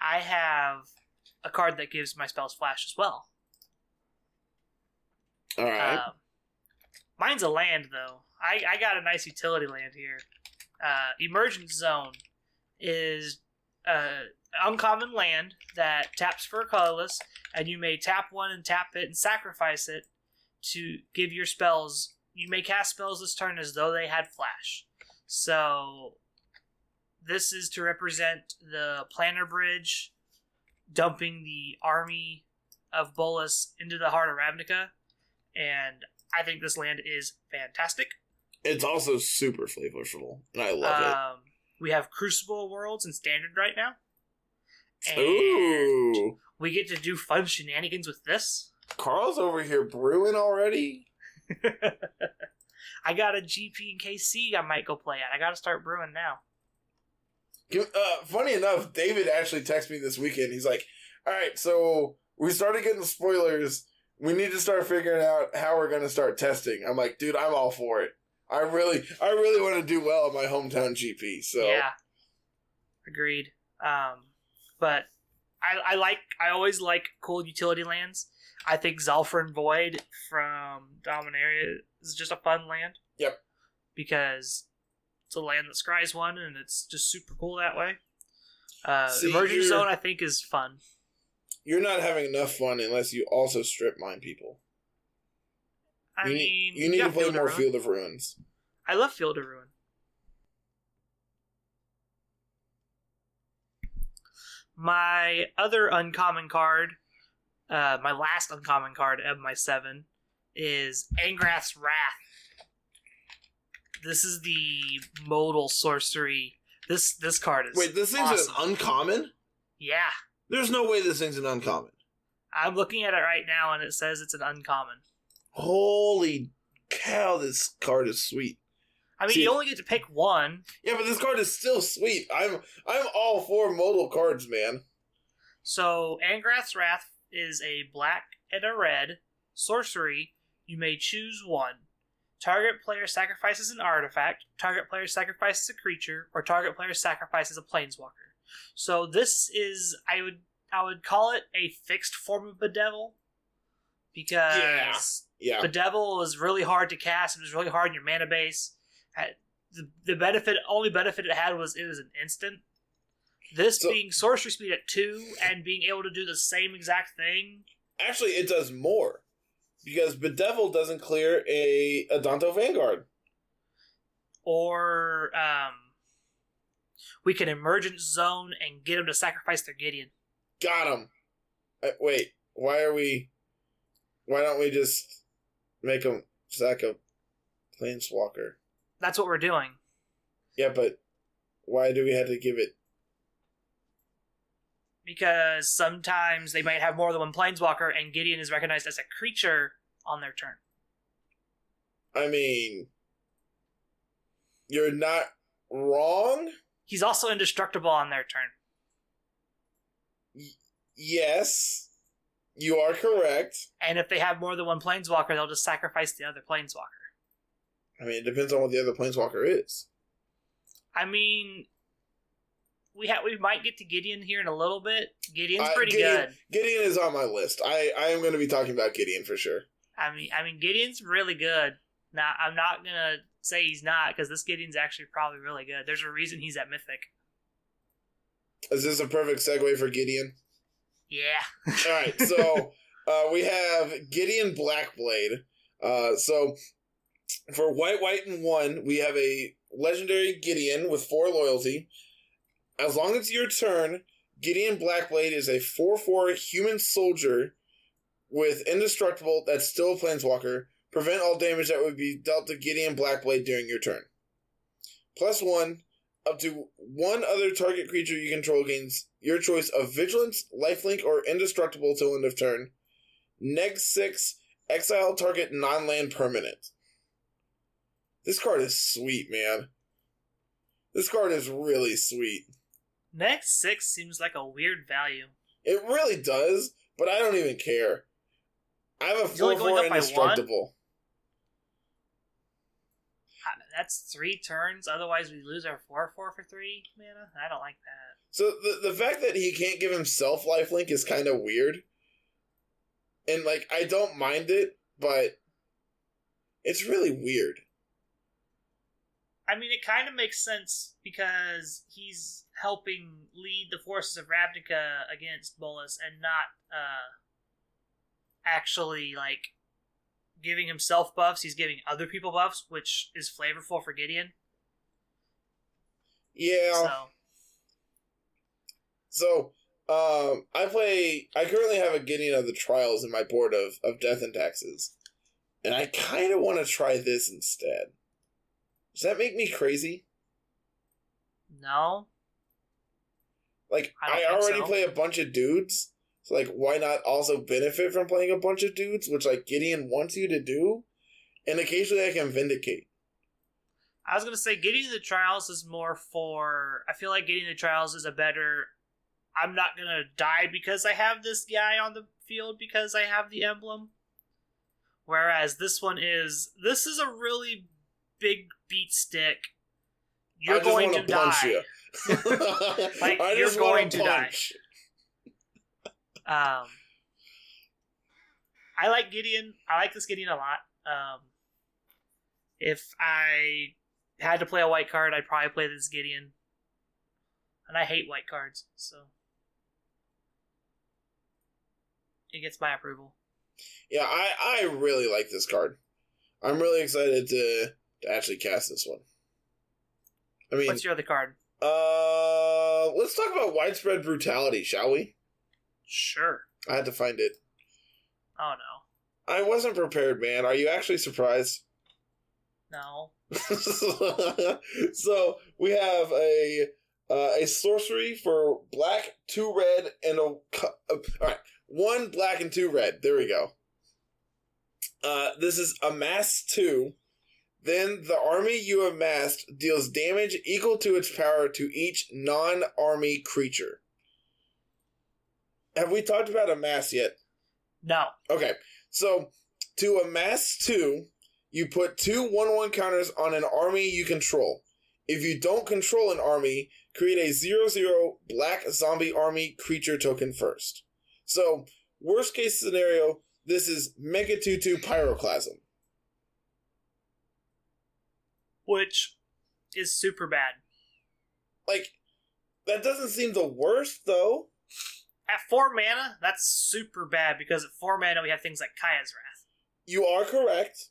I have a card that gives my spells flash as well. All right. Um, mine's a land, though. I, I got a nice utility land here. Uh, Emergence Zone is uh, uncommon land that taps for a colorless, and you may tap one and tap it and sacrifice it to give your spells. You may cast spells this turn as though they had flash. So this is to represent the Planar Bridge dumping the army of Bolas into the heart of Ravnica, and I think this land is fantastic. It's also super flavorful, and I love it. Um, we have Crucible Worlds in Standard right now. And Ooh, we get to do fun shenanigans with this. Carl's over here brewing already. (laughs) I got a GP and KC I might go play at. I got to start brewing now. Uh, funny enough, David actually texted me this weekend. He's like, "All right, so we started getting the spoilers. We need to start figuring out how we're going to start testing." I'm like, "Dude, I'm all for it. I really, I really want to do well at my hometown GP." So Yeah, agreed. Um, but I, I like I always like cool utility lands. I think Zhalfirin Void from Dominaria is just a fun land. Yep. Because it's a land that scries one, and it's just super cool that way. Uh, See, Emergence Zone, I think, is fun. you're not having enough fun unless you also strip mine people. I you mean, need, you need to play Field more. Field of Ruins. I love Field of Ruin. My other uncommon card, uh, my last uncommon card of my seven, is Angrath's Wrath. This is the modal sorcery. This this card is Wait, this thing's awesome. an uncommon. yeah. There's no way this thing's an uncommon. I'm looking at it right now, and it says it's an uncommon. Holy cow, this card is sweet. I mean, See- you only get to pick one, Yeah, but this card is still sweet. I'm I'm all for modal cards, man. So, Angrath's Wrath is a black and a red sorcery. You may choose one. Target player sacrifices an artifact, target player sacrifices a creature, or target player sacrifices a planeswalker. So this is I would I would call it a fixed form of bedevil because Yeah. bedevil was really hard to cast. It was really hard in your mana base. The, the benefit only benefit it had was it was an instant. This So- being sorcery speed at two and being able to do the same exact thing. Actually, it does more. Because Bedevil doesn't clear a Adanto Vanguard. Or um, we can Emergence Zone and get them to sacrifice their Gideon. Got him. Uh, wait, why are we. Why don't we just make him sack a Planeswalker? That's what we're doing. Yeah, but why do we have to give it. Because sometimes they might have more than one planeswalker and Gideon is recognized as a creature on their turn. I mean. You're not wrong? He's also indestructible on their turn. Yes. You are correct. And if they have more than one planeswalker, they'll just sacrifice the other planeswalker. I mean, it depends on what the other Planeswalker is. I mean, we ha- we might get to Gideon here in a little bit. Gideon's Uh, pretty Gideon- good. Gideon is on my list. I, I am going to be talking about Gideon for sure. I mean, I mean Gideon's really good. Now, I'm not gonna say he's not because this Gideon's actually probably really good. There's a reason he's at Mythic. Is this a perfect segue for Gideon? Yeah. All right, so (laughs) uh, we have Gideon Blackblade. Uh, so for white, white, and one, we have a legendary Gideon with four loyalty. As long as your turn, Gideon Blackblade is a four-four human soldier with indestructible. That's still a planeswalker. Prevent all damage that would be dealt to Gideon Blackblade during your turn. Plus one, up to one other target creature you control gains your choice of Vigilance, Lifelink, or Indestructible till end of turn. Neg 6, exile target non land permanent. This card is sweet, man. This card is really sweet. Next six seems like a weird value. It really does, but I don't even care. I have a 4 going 4 up by one? Indestructible. That's three turns. Otherwise, we lose our four four for three mana. I don't like that. So the the fact that he can't give himself lifelink is kind of weird. And like I don't mind it, but it's really weird. I mean, it kind of makes sense because he's helping lead the forces of Ravnica against Bolas and not uh, actually like giving himself buffs. He's giving other people buffs, which is flavorful for Gideon. Yeah. So So, um, I play. I currently have a Gideon of the Trials in my board of of Death and Taxes, and I kind of want to try this instead. Does that make me crazy? no, Like, I I, already so. play a bunch of dudes, so like, why not also benefit from playing a bunch of dudes, which like Gideon wants you to do, and occasionally I can vindicate. I was gonna say Gideon the trials is more for. I feel like Gideon the trials is a better. I'm not gonna die because I have this guy on the field because I have the emblem. Whereas this one is this is a really big beat stick. You're going to punch die. you. (laughs) Like, I you're going to die. Um, I like Gideon. I like this Gideon a lot. Um, if I had to play a white card, I'd probably play this Gideon. And I hate white cards, so it gets my approval. Yeah, I I really like this card. I'm really excited to to actually cast this one. I mean, What's your other card? Uh, let's talk about widespread brutality, shall we? Sure. I had to find it. Oh no, I wasn't prepared, man. Are you actually surprised? no. (laughs) so we have a uh, a sorcery for black, two red, and a uh, all right, one black and two red. There we go. Uh, this is a mass two. Then the army you amassed deals damage equal to its power to each non-army creature. Have we talked about amass yet? No. Okay, so to amass two, you put two 1 1 counters on an army you control. If you don't control an army, create a 0 0 black zombie army creature token first. So, worst case scenario, this is Mega 2 2 Pyroclasm. Which is super bad. Like, that doesn't seem the worst, though. At four mana, that's super bad because at four mana we have things like Kaya's Wrath You are correct.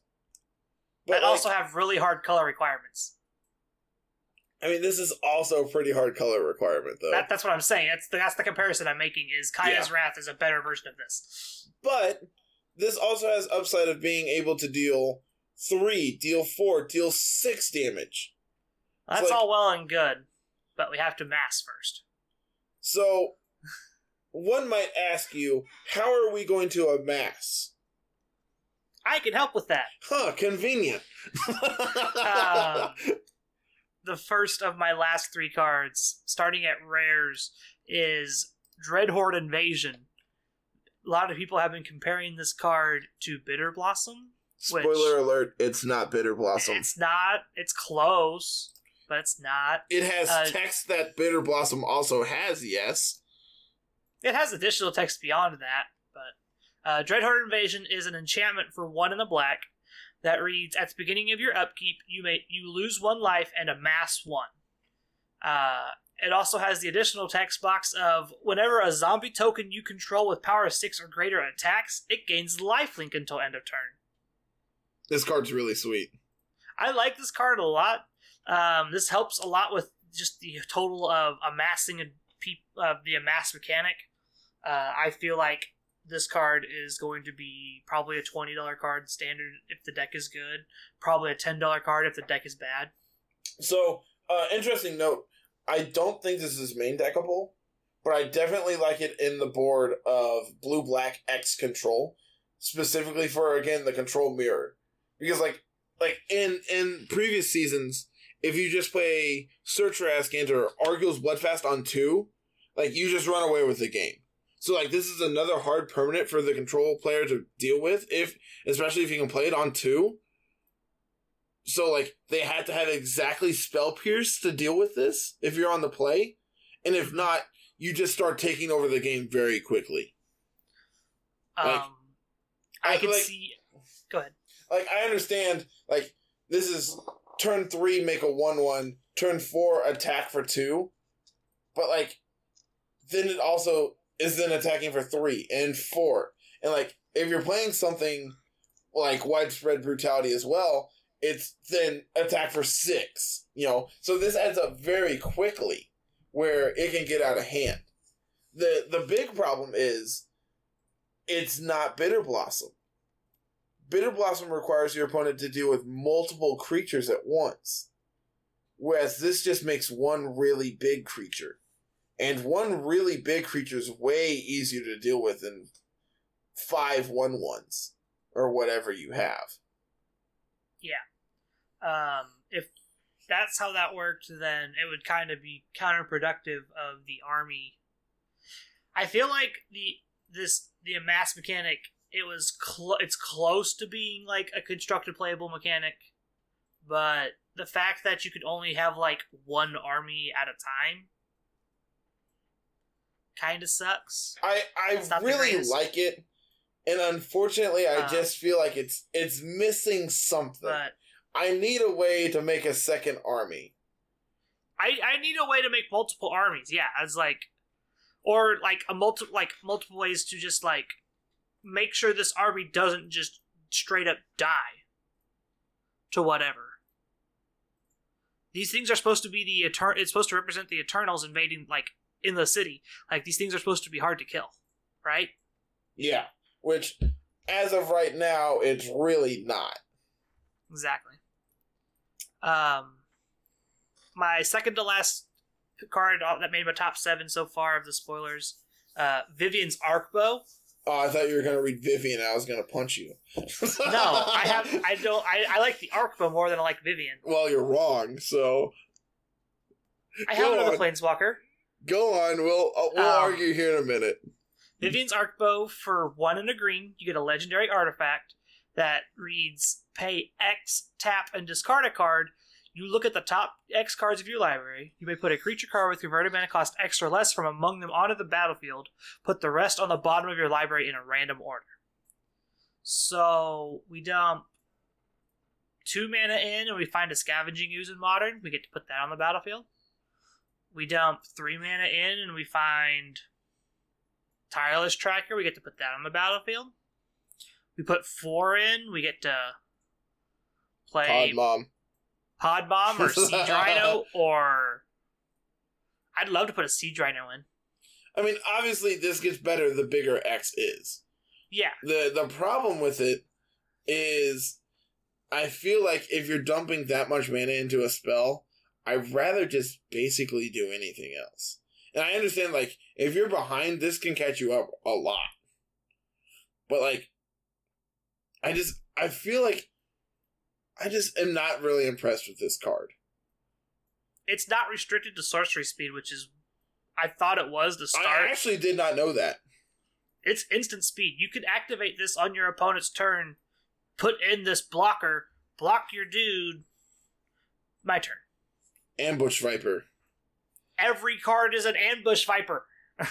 But that like, also have really hard color requirements. I mean, this is also a pretty hard color requirement, though. That, that's what I'm saying. That's the, that's the comparison I'm making. Is Kaya's Wrath is a better version of this. But this also has upside of being able to deal three, deal four, deal six damage. That's like- all well and good, but we have to mass first. So one might ask you, how are we going to amass? I can help with that. Huh, convenient. Um, (laughs) the first of my last three cards, starting at rares, is Dreadhorde Invasion. A lot of people have been comparing this card to Bitter Blossom. Which- Spoiler alert, it's not Bitter Blossom. It's not. It's close, but it's not. It has uh, text that Bitter Blossom also has, yes. It has additional text beyond that, but uh, Dreadhorde Invasion is an enchantment for one in the black that reads: At the beginning of your upkeep, you may you lose one life and amass one. Uh, it also has the additional text box of whenever a zombie token you control with power six or greater attacks, it gains lifelink until end of turn. This card's really sweet. I like this card a lot. Um, this helps a lot with just the total of amassing a peop- uh, the amass mechanic. Uh, I feel like this card is going to be probably a twenty dollar card standard if the deck is good. Probably a ten dollar card if the deck is bad. So, uh, interesting note. I don't think this is main deckable, but I definitely like it in the board of blue black X control, specifically for again the control mirror, because like like in in previous seasons, if you just play Search for Azcanta or Arguel's Bloodfast on two, like you just run away with the game. So like this is another hard permanent for the control player to deal with, if especially if you can play it on two. So like they had to have exactly spell pierce to deal with this if you're on the play, and if not, you just start taking over the game very quickly. Um, Like, I I can like- see. Go ahead. Like I understand, like this is turn three make a one one, turn four attack for two, but like then it also is then attacking for three and four, and like if you're playing something like widespread brutality as well, it's then attack for six. You know, so this adds up very quickly where it can get out of hand. the The big problem is it's not Bitter Blossom. Bitter Blossom requires your opponent to deal with multiple creatures at once, whereas this just makes one really big creature, and one really big creature is way easier to deal with than five one ones or whatever you have. Yeah. Um, if that's how that worked, then it would kind of be counterproductive of the army. I feel like the this the amass mechanic it was cl- it's close to being like a constructed playable mechanic, but the fact that you could only have like one army at a time kind of sucks. I I really like it, and unfortunately, I Uh, just feel like it's it's missing something. But I need a way to make a second army. I I need a way to make multiple armies. Yeah, as like, or like a multi like multiple ways to just like make sure this army doesn't just straight up die to whatever. These things are supposed to be the etern. It's supposed to represent the Eternals invading like in the city. Like these things are supposed to be hard to kill, right? Yeah, which as of right now, it's really not. Exactly. Um, my second to last card that made my top seven so far of the spoilers. Uh, Vivien's Arkbow. Oh, I thought you were gonna read Vivien. I was gonna punch you. (laughs) No, I have. I don't. I, I like the Arkbow more than I like Vivien. Well, you're wrong. So I have Go another on. planeswalker. go on. We'll uh, we'll Um, argue here in a minute. Vivien's Arkbow for one and a green. You get a legendary artifact that reads: Pay X, tap, and discard a card. You look at the top X cards of your library. You may put a creature card with converted mana cost X or less from among them onto the battlefield. Put the rest on the bottom of your library in a random order. So we dump two mana in, and we find a scavenging ooze in modern. We get to put that on the battlefield. We dump three mana in, and we find tireless tracker. We get to put that on the battlefield. We put four in. We get to play Pod mom. Pod Bomb or Siege (laughs) Rhino or I'd love to put a Siege Rhino in. I mean, obviously, this gets better the bigger X is. Yeah, the The problem with it is, I feel like if you're dumping that much mana into a spell, I'd rather just basically do anything else. And I understand, like, if you're behind, this can catch you up a lot. But like, I just I feel like I just am not really impressed with this card. it's not restricted to sorcery speed, which is I thought it was to start. I actually did not know that. It's instant speed. You can activate this on your opponent's turn, put in this blocker, block your dude. My turn. Ambush Viper. Every card is an ambush viper. (laughs)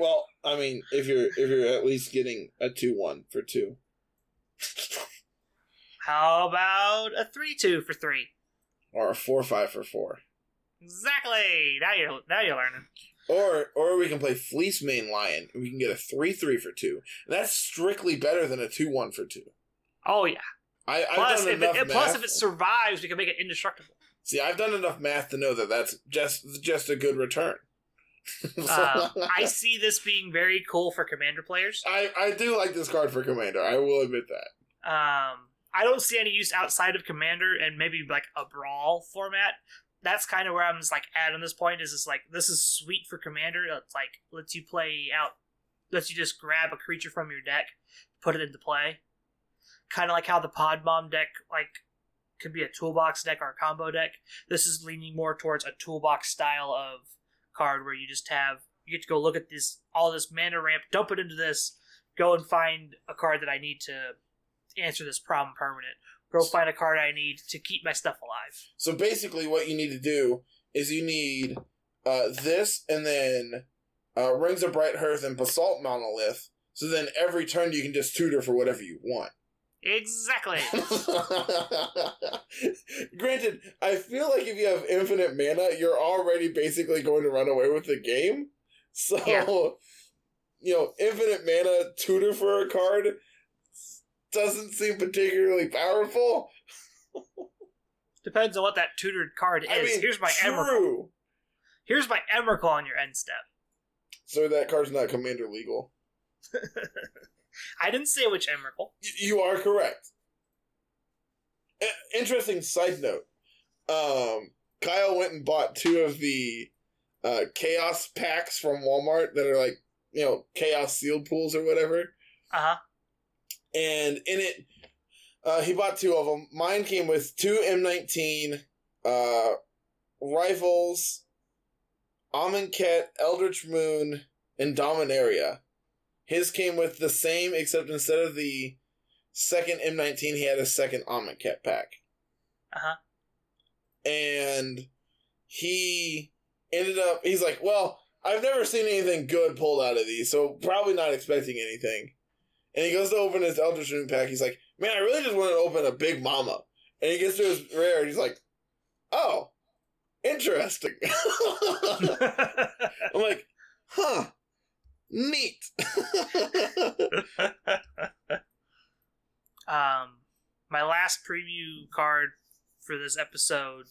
Well, I mean, if you're if you're at least getting a two one for two, (laughs) How about a three two for three? or a four five for four, Exactly. Now you're now you're learning. or or we can play Fleecemane Lion. and We can get a three three for two. That's strictly better than a two one for two. Oh yeah. I, I've Plus, done if enough it, plus if it survives, we can make it indestructible. See, I've done enough math to know that that's just just a good return. Um, (laughs) I see this being very cool for commander players. I I do like this card for Commander. I will admit that. Um, I don't see any use outside of commander and maybe like a brawl format. That's kind of where I'm just like at on this point. Is it's like this is sweet for commander. It's like lets you play out, lets you just grab a creature from your deck, put it into play. Kind of like how the pod bomb deck like could be a toolbox deck or a combo deck. This is leaning more towards a toolbox style of card where you just have you get to go look at this all this mana ramp, dump it into this, go and find a card that I need to answer this problem permanent. Go find a card I need to keep my stuff alive. So basically, what you need to do is you need uh, this, and then uh, Rings of Bright Hearth and Basalt Monolith. So then every turn you can just tutor for whatever you want. Exactly. (laughs) Granted, I feel like if you have infinite mana, you're already basically going to run away with the game. So, Yeah. you know, infinite mana tutor for a card doesn't seem particularly powerful. Depends on what that tutored card is. I mean, Here's my true. Here's my Emrakul on your end step. So that card's not commander legal. (laughs) I didn't say which Emrakul. You are correct. Interesting side note. Um, Kyle went and bought two of the uh, chaos packs from Walmart that are like you know chaos sealed pools or whatever. Uh huh. And in it, uh, he bought two of them. Mine came with two M19 uh, rifles, Amonkhet, Eldritch Moon, and Dominaria. His came with the same, except instead of the second M19, he had a second Amonkhet pack. Uh huh. And he ended up, he's like, well, I've never seen anything good pulled out of these, so probably not expecting anything. And he goes to open his Eldritch Moon pack. He's like, man, I really just want to open a Big Mama. And he gets to his rare, and he's like, oh, interesting. (laughs) I'm like, huh, neat. (laughs) um, my last preview card for this episode.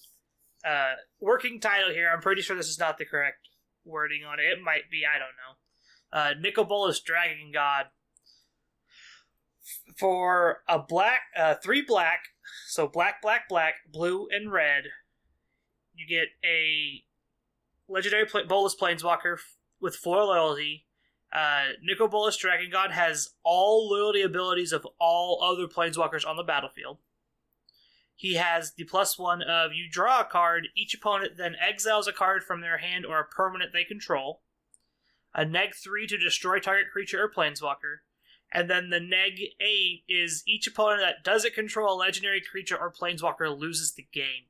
Uh, working title here. I'm pretty sure this is not the correct wording on it. It might be. I don't know. Uh, Nicol Bolas Dragon God. For a black, uh, three black, so black, black, black, blue, and red, you get a legendary pla- Bolas planeswalker f- with four loyalty. Uh, Nicol Bolas Dragon God has all loyalty abilities of all other planeswalkers on the battlefield. He has the plus one of you draw a card, each opponent then exiles a card from their hand or a permanent they control. A neg 3 to destroy target creature or planeswalker. And then the neg 8 is each opponent that doesn't control a legendary creature or planeswalker loses the game.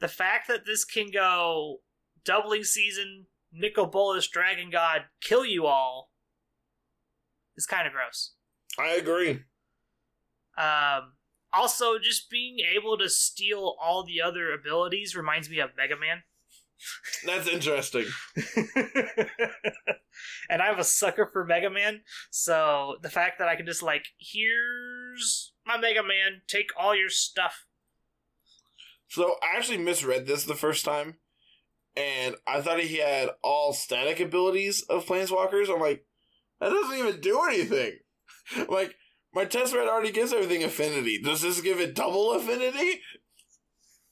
The fact that this can go doubling season, Nicol Bolas Dragon God, kill you all is kind of gross. I agree. Um, also, just being able to steal all the other abilities reminds me of Mega Man. That's interesting. (laughs) and I'm a sucker for Mega Man, so the fact that I can just like, here's my Mega Man, take all your stuff. So I actually misread this the first time, and I thought he had all static abilities of planeswalkers. I'm like, that doesn't even do anything. (laughs) Like, my test red already gives everything affinity. Does this give it double affinity?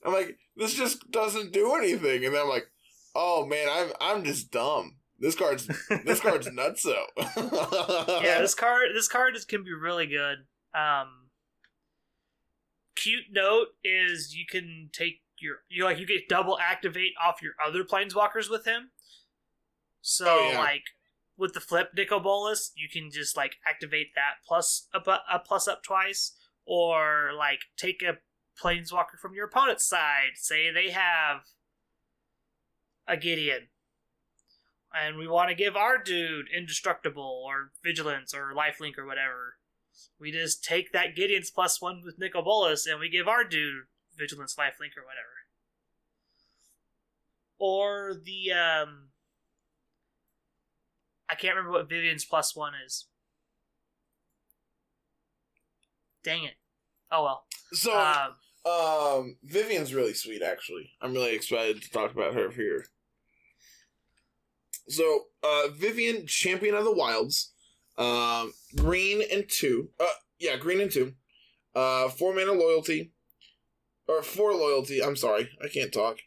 I'm like, this just doesn't do anything. And then I'm like, oh man, I'm I'm just dumb. This card's this card's (laughs) nutso. (laughs) yeah, this card this card is, can be really good. Um, cute note is you can take your you like you get double activate off your other planeswalkers with him. So Oh, yeah. like with the flip Nicol Bolas, you can just like activate that plus up a plus up twice, or like take a planeswalker from your opponent's side. Say they have a Gideon, and we want to give our dude indestructible or vigilance or lifelink or whatever. We just take that Gideon's plus one with Nicol Bolas and we give our dude vigilance, lifelink or whatever. Or the um, I can't remember what Vivien's plus one is. Dang it! Oh well. so Um, um Vivien's really sweet actually. I'm really excited to talk about her here. So uh Vivian, champion of the wilds. Um green and two. Uh yeah, green and two. Uh four mana loyalty. Or four loyalty, I'm sorry, I can't talk.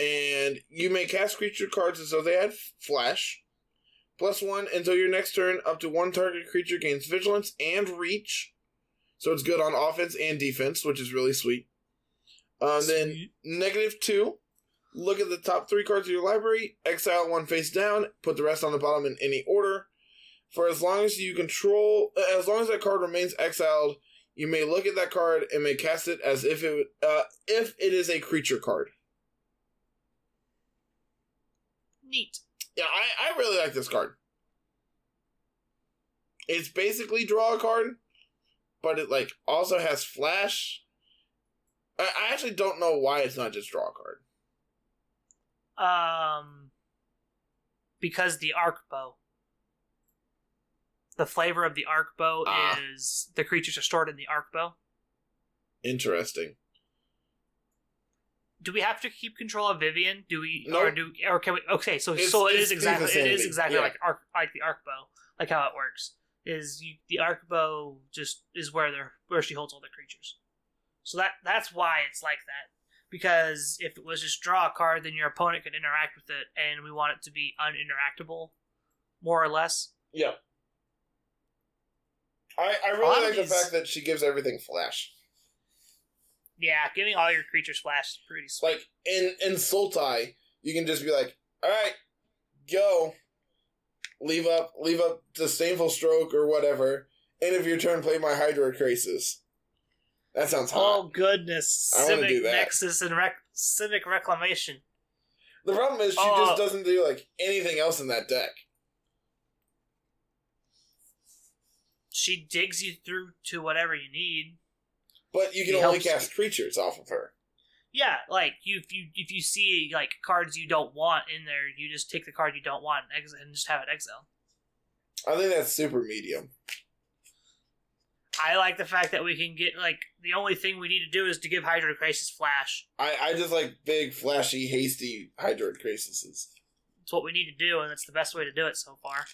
And you may cast creature cards as though they had flash. Plus one until your next turn, up to one target creature gains vigilance and reach. So it's good on offense and defense, which is really sweet. Um, then negative two. Look at the top three cards of your library. Exile one face down. Put the rest on the bottom in any order. For as long as you control, uh, as long as that card remains exiled, you may look at that card and may cast it as if it uh, if it is a creature card. neat. Yeah, I, I really like this card. It's basically draw a card, but it like also has flash. I, I actually don't know why it's not just draw a card. Um, because the arc bow. The flavor of the Arkbow Ah. is the creatures are stored in the Arkbow. Interesting. Do we have to keep control of Vivien? Do we Nope. or do or can we? Okay, so It's- so it's exactly it is exactly yeah. like arc like the Arkbow, like how it works. Is you, the Arkbow just is where they're where she holds all the creatures. So that that's why it's like that. Because if it was just draw a card, then your opponent could interact with it, and we want it to be uninteractable, more or less. Yeah. I, I really of like the fact that she gives everything flash. Yeah, giving all your creatures flash is pretty sweet. Like in in Sultai, you can just be like, "All right, go, leave up, leave up disdainful stroke or whatever." End of your turn, play my Hydroid Krasis. That sounds hot. Oh goodness! I wanna do that. Nexus and rec- Civic Reclamation. the problem is she Oh. just doesn't do like anything else in that deck. She digs you through to whatever you need. But you can She only cast creatures off of her. Yeah, like you if you if you see like cards you don't want in there, you just take the card you don't want and, exit, and just have it exiled. I think that's super medium. I like the fact that we can get like the only thing we need to do is to give Hydroid Krasis flash. I, I just like big, flashy, hasty Hydroid Krasises. It's what we need to do, and it's the best way to do it so far.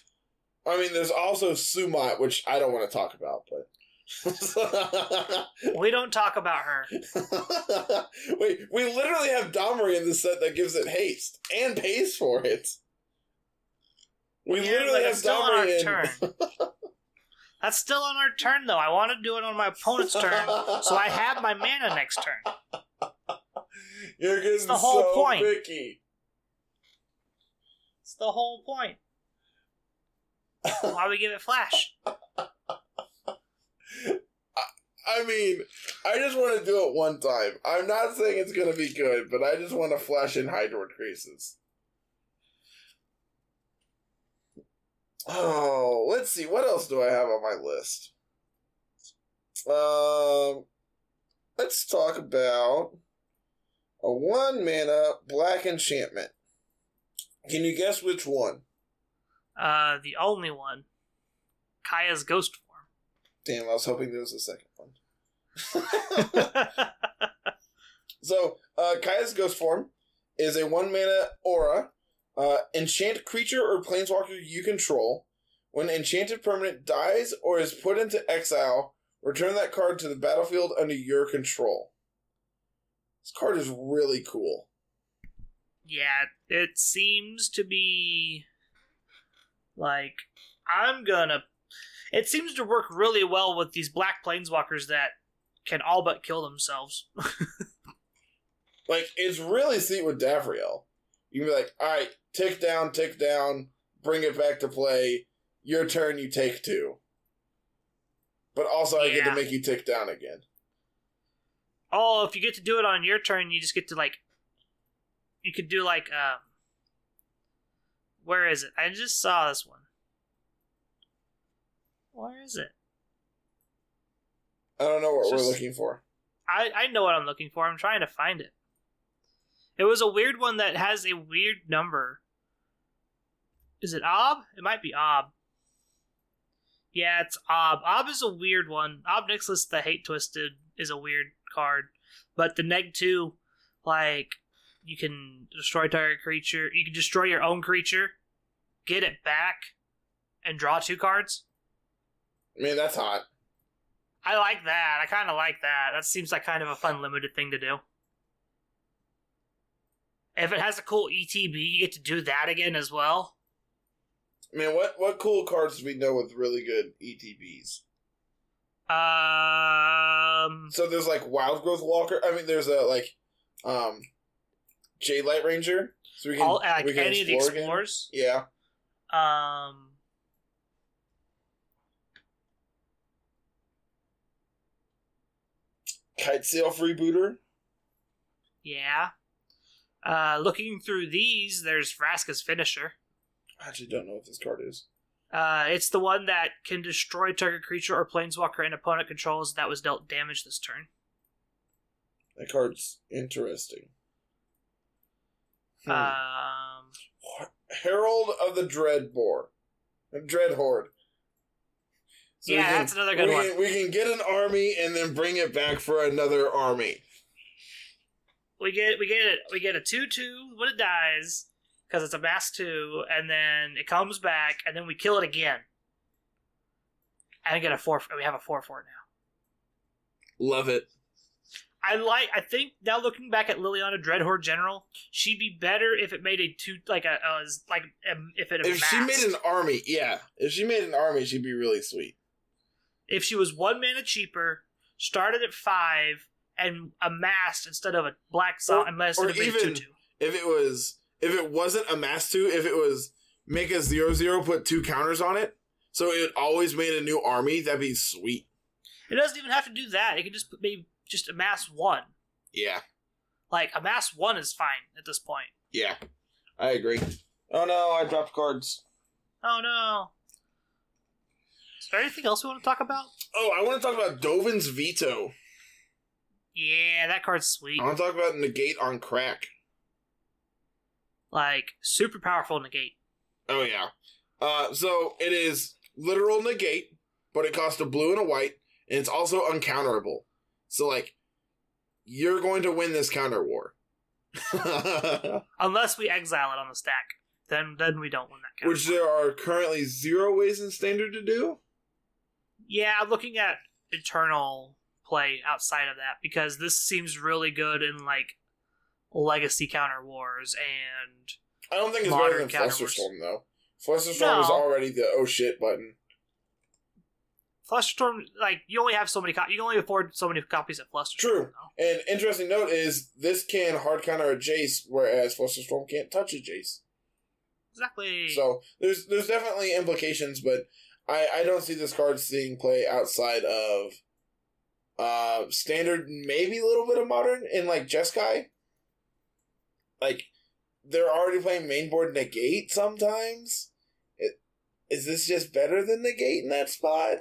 I mean, there's also Samut, which I don't want to talk about, but. (laughs) We don't talk about her. (laughs) Wait, we literally have Domri in the set that gives it haste and pays for it. We Yeah, literally have it's still on our in. turn. (laughs) That's still on our turn, though. I want to do it on my opponent's turn, so I have my mana next turn. You're getting the whole so point. picky. It's the whole point. Why we give it flash? I mean, I just want to do it one time. I'm not saying it's going to be good, but I just want to flash in Hydroid Krasises. Oh, let's see. What else do I have on my list? Um, let's talk about a one mana black enchantment. Can you guess which one? Uh, the only one, Kaya's ghost Damn, I was hoping there was a second one. (laughs) So, uh, Kaya's Ghostform is a one mana aura. Uh, enchant creature or planeswalker you control. When enchanted permanent dies or is put into exile, return that card to the battlefield under your control. This card is really cool. yeah, it seems to be like I'm gonna. It seems to work really well with these black planeswalkers that can all but kill themselves. (laughs) Like, it's really sweet with Davriel. You can be like, alright, tick down, tick down, bring it back to play. Your turn, you take two. But also, I get to make you tick down again. Oh, if you get to do it on your turn, you just get to like. You could do like um. Where is it? I just saw this one. Where is it? I don't know what we're looking for. I I know what I'm looking for. I'm trying to find it. It was a weird one that has a weird number. Is it Ob? It might be Ob. Yeah, it's Ob. Ob is a weird one. Ob Nixilis the Hate Twisted is a weird card. But the Neg 2, like, you can destroy target creature. You can destroy your own creature, get it back, and draw two cards. Mean, that's hot. I like that. I kind of like that. That seems like kind of a fun limited thing to do. If it has a cool ETB, you get to do that again as well. I mean, what what cool cards do we know with really good ETBs? Um, So there's like Wildgrowth Walker. I mean, there's a like, um, Jadelight Ranger. So we can all like we can any of the explore again. explorers. Yeah, Um, Kitesail Freebooter. yeah. Uh, looking through these, there's Vraska's finisher. I actually don't know what this card is. Uh, it's the one that can destroy target creature or planeswalker and opponent controls that was dealt damage this turn. That card's interesting. Hmm. Um, Herald of the Dreadhorde. So yeah, can, that's another good we one. Can, we can get an army and then bring it back for another army. We get we get it we get a two two when it dies because it's a mass two, and then it comes back, and then we kill it again, and we get a four. We have a four four now. Love it. I like. I think now looking back at Liliana Dreadhorde General, she'd be better if it made a two like a uh, like um, if it If she made an army, yeah. If she made an army, she'd be really sweet. If she was one mana cheaper, started at five, and amassed instead of a black song, Or- unless or it had been even- two two. If it was, if it wasn't a mass two, if it was make a zero zero, put two counters on it, so it always made a new army, that'd be sweet. It doesn't even have to do that. It can just maybe just amass one. Yeah, Like amass one is fine at this point. yeah, I agree. Oh no, I dropped cards. Oh no. Is there anything else we want to talk about? Oh, I want to talk about Dovin's veto. Yeah, that card's sweet. I want to talk about negate on crack. Like super powerful negate. Oh yeah. Uh, so it is literal negate, but it costs a blue and a white, and it's also uncounterable. So like, you're going to win this counter war. (laughs) Unless we exile it on the stack. Then then we don't win that counter. Which there are currently zero ways in standard to do. Yeah, I'm looking at eternal play outside of that because this seems really good in like legacy counter wars and I don't think it's better than Flusterstorm though. Flusterstorm is already the oh shit button. Flusterstorm. Like you only have so many. Co- you can only afford so many copies of Flusterstorm. True. though. And interesting note is this can hard counter a Jace, whereas Flusterstorm can't touch a Jace. Exactly. So there's there's definitely implications, but I I don't see this card seeing play outside of uh standard, maybe a little bit of modern in like Jeskai. Like they're already playing mainboard negate sometimes. It, is this just better than negate in that spot?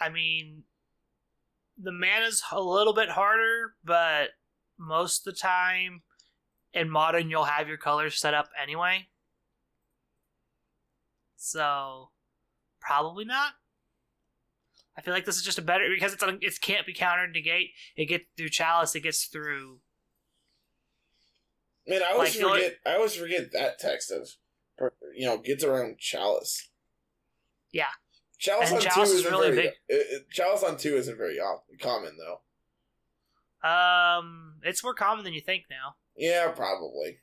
I mean, the mana's a little bit harder, but most of the time in modern you'll have your colors set up anyway. So probably not. I feel like this is just a better because it's on, it can't be countered negate. It gets through chalice. It gets through. Man, I always Like, forget. I always forget that text of, you know, gets around chalice. Yeah. Chalice And on Chalice two is isn't really very. big. It, it- chalice on two isn't very common though. Um, it's more common than you think now. Yeah, probably.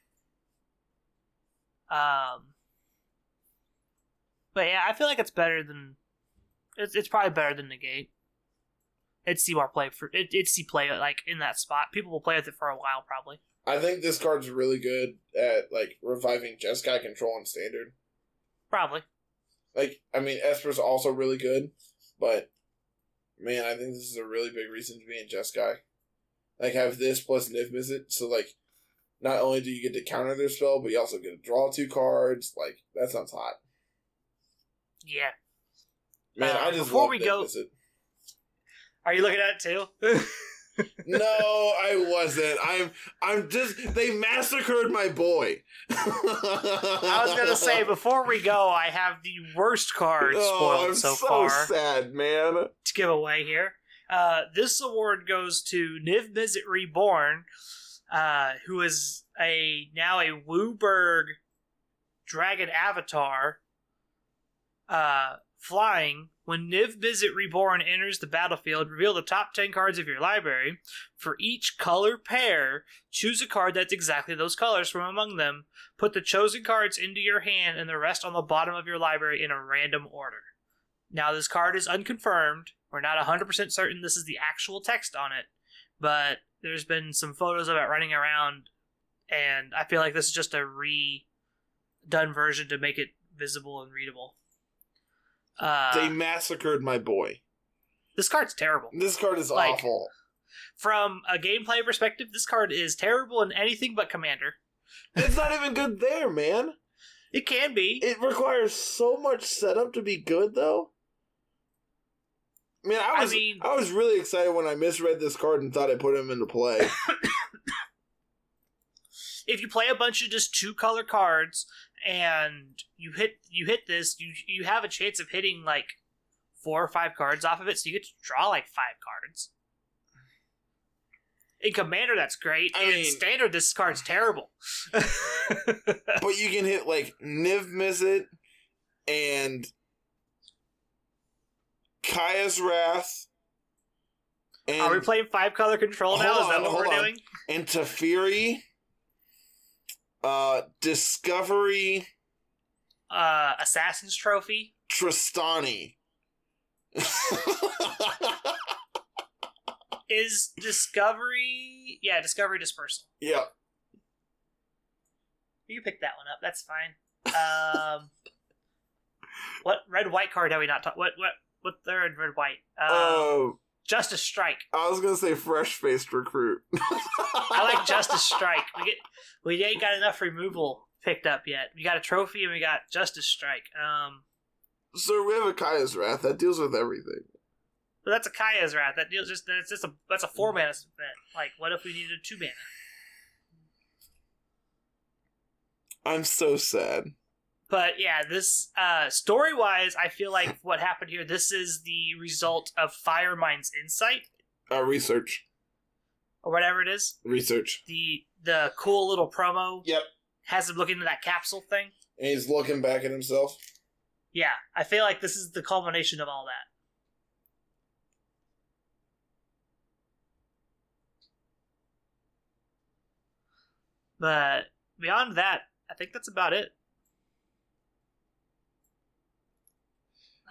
Um, but yeah, I feel like it's better than. It's, it's probably better than negate. It's see more play for it. It's see play like in that spot. People will play with it for a while probably. I think this card's really good at like reviving Jeskai control and standard. Probably. Like, I mean, Esper's also really good, but man, I think this is a really big reason to be in Jeskai. Like, have this plus Niv Mizzet, so like, not only do you get to counter their spell, but you also get to draw two cards. Like, that sounds hot. Yeah. Man, Uh, I just before we go- Mizzet. Are you looking at it too? (laughs) No, I wasn't. I'm. I'm just. They massacred my boy. I was gonna say before we go, I have the worst card spoiled Oh, I'm so, so far sad, man. to give away here. Uh, this award goes to Niv Mizzet Reborn, uh, who is a now a WUBRG dragon avatar, uh, flying. When Niv Mizzet Reborn enters the battlefield, reveal the top 10 cards of your library. For each color pair, choose a card that's exactly those colors from among them. Put the chosen cards into your hand and the rest on the bottom of your library in a random order. Now, this card is unconfirmed. We're not 100% certain this is the actual text on it, but there's been some photos of it running around, and I feel like this is just a redone version to make it visible and readable. Uh, they massacred my boy. this card's terrible. This card is like- awful. From a gameplay perspective, this card is terrible in anything but Commander. It's not even good there, man. It can be. It requires so much setup to be good, though. Man, I I was I, mean- was really excited when I misread this card and thought I put him into play. (coughs) if you play a bunch of just two color cards and you hit you hit this, you you have a chance of hitting like four or five cards off of it, so you get to draw like five cards. In Commander, that's great. I In mean- Standard, this card's terrible. (laughs) But you can hit like Niv Mizzet and Kaya's Wrath. And, Are we playing five color control now? Hold Is that what we're on. doing? and Teferi, uh, Discovery, Uh, Assassin's Trophy. Tristani. Is Discovery. Yeah, Discovery Dispersal. yeah. You pick that one up. That's fine. Um, what red white card have we not talked? What what what third red white? Um, Oh, Justice Strike. I was gonna say fresh faced recruit. I like (laughs) Justice Strike. We get we ain't got enough removal picked up yet. We got a trophy and we got Justice Strike. Um, So we have a Kaya's Wrath that deals with everything. but that's a Kaya's Wrath. That deals just that's just a that's a four mana event. Like, what if we needed a two mana? I'm so sad. But yeah, this uh, story wise, I feel like what happened here. This is the result of Firemind's insight Uh, research, or whatever it is. research. The the cool little promo Yep. has him looking into that capsule thing. And he's looking back at himself. Yeah, I feel like this is the culmination of all that. But beyond that, I think that's about it.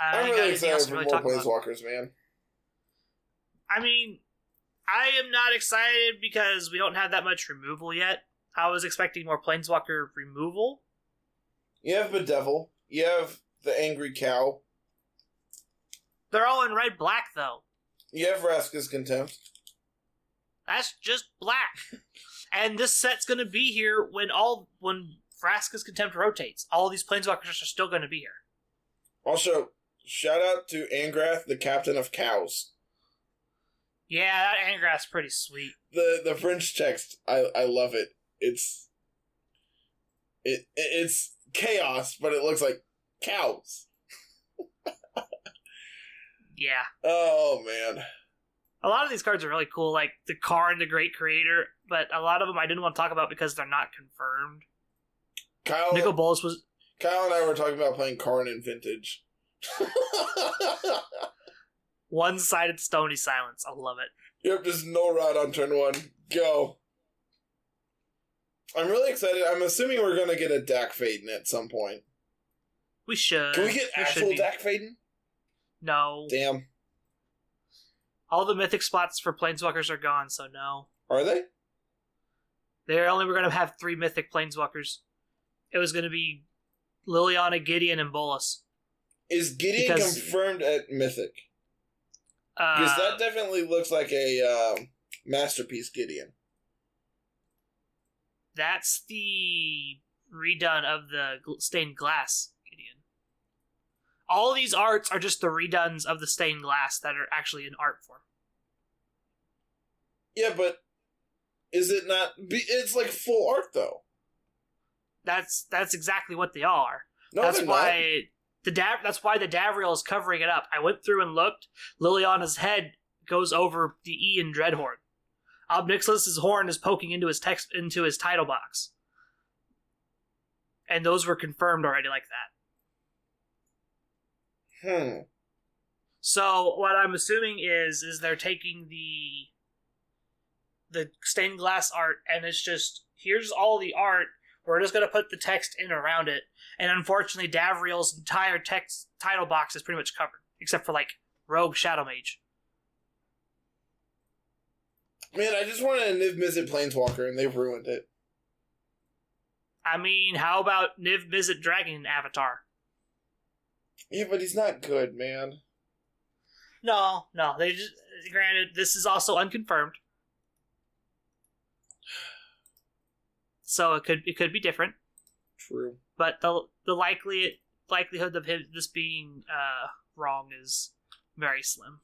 I I'm really excited to for really more about. Planeswalkers, man. I mean, I am not excited because we don't have that much removal yet. I was expecting more Planeswalker removal. You have Bedevil. You have the Angry Cow. They're all in red black though. You have Vraska's Contempt. That's just black. and this set's gonna be here when all when Vraska's Contempt rotates. All these planeswalkers are still gonna be here. Also, shout out to Angrath, the captain of cows. Yeah, that Angrath's pretty sweet. The the French text, I I love it. It's it it- it's chaos, but it looks like cows. Yeah. Oh man. A lot of these cards are really cool, like the car and the Great Creator, but a lot of them I didn't want to talk about because they're not confirmed. Kyle Nicol Bolas was Kyle and I were talking about playing Karn in Vintage. (laughs) one sided Stony Silence. I love it. Yep, just no rod on turn one. Go. I'm really excited. I'm assuming we're gonna get a Dack Fayden at some point. We should. Can we get should actual Dack Fayden? No. Damn. All the mythic spots for planeswalkers are gone, so no. Are they? They're only we're gonna have three mythic planeswalkers. It was gonna be Liliana, Gideon, and Bolas. Is Gideon Because- confirmed at Mythic? Uh, Because that definitely looks like a um, masterpiece Gideon. that's the redone of the stained glass Gideon. All these arts are just the redones of the stained glass that are actually in art form. Yeah, but is it not? It's like full art though. That's that's exactly what they are. No, that's why the Dav- that's why the Davriel is covering it up. I went through and looked. Liliana's head goes over the E in Dreadhorde. Obnixilus's horn is poking into his text into his title box. And those were confirmed already like that. Hmm. So what I'm assuming is is they're taking the the stained glass art and it's just here's all the art. We're just gonna put the text in around it. And unfortunately Davriel's entire text title box is pretty much covered. Except for like Rogue Shadowmage. Man, I just wanted a Niv Mizzet Planeswalker, and they've ruined it. I mean, how about Niv Mizzet Dragon Avatar? Yeah, but he's not good, man. No, no. They just granted this is also unconfirmed. So it could it could be different. True. but the the likely likelihood of him this being uh, wrong is very slim.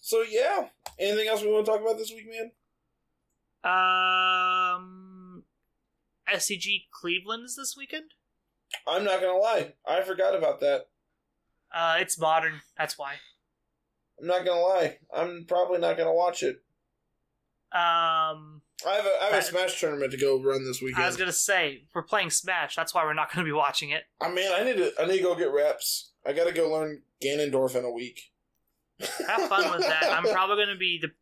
So yeah. Anything else we want to talk about this week, man? Um, SCG Cleveland is this weekend. I'm not gonna lie. I forgot about that. Uh, it's modern. That's why. I'm not gonna lie. I'm probably not gonna watch it. Um, I have a I have a Smash tournament to go run this weekend. I was gonna say we're playing Smash. That's why we're not gonna be watching it. I mean, I need to I need to go get reps. I gotta go learn Ganondorf in a week. Have fun with that. (laughs) I'm probably gonna be the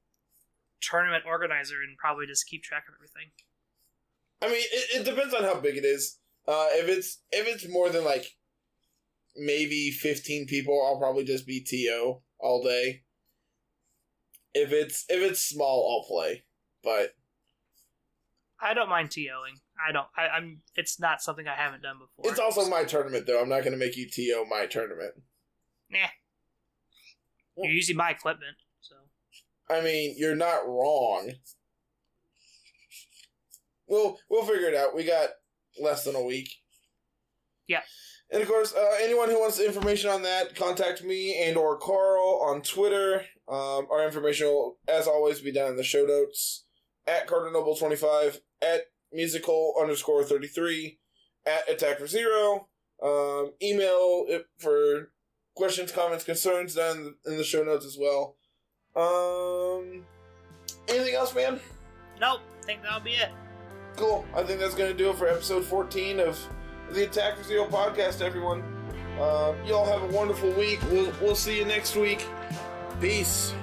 tournament organizer and probably just keep track of everything. I mean, it, it depends on how big it is. Uh, if it's if it's more than like maybe fifteen people, I'll probably just be to all day. If it's if it's small, I'll play. But I don't mind TOing. I don't. I, I'm. It's not something I haven't done before. it's also my tournament, though. I'm not going to make you to my tournament. Nah. You're using my equipment, so I mean, you're not wrong. We'll we'll figure it out. We got less than a week. Yeah. And of course, uh, anyone who wants information on that, contact me and or Carl on Twitter. Um, our information will, as always, be down in the show notes at Carter Noble twenty five at musical underscore thirty three at attack for zero. Um, email it for questions, comments, concerns down in the, show notes as well. Um, anything else, man? nope. I think that'll be it. Cool. I think that's going to do it for episode 14 of the Attack for Zero podcast, everyone. Uh, y'all have a wonderful week. We'll, we'll see you next week. Peace.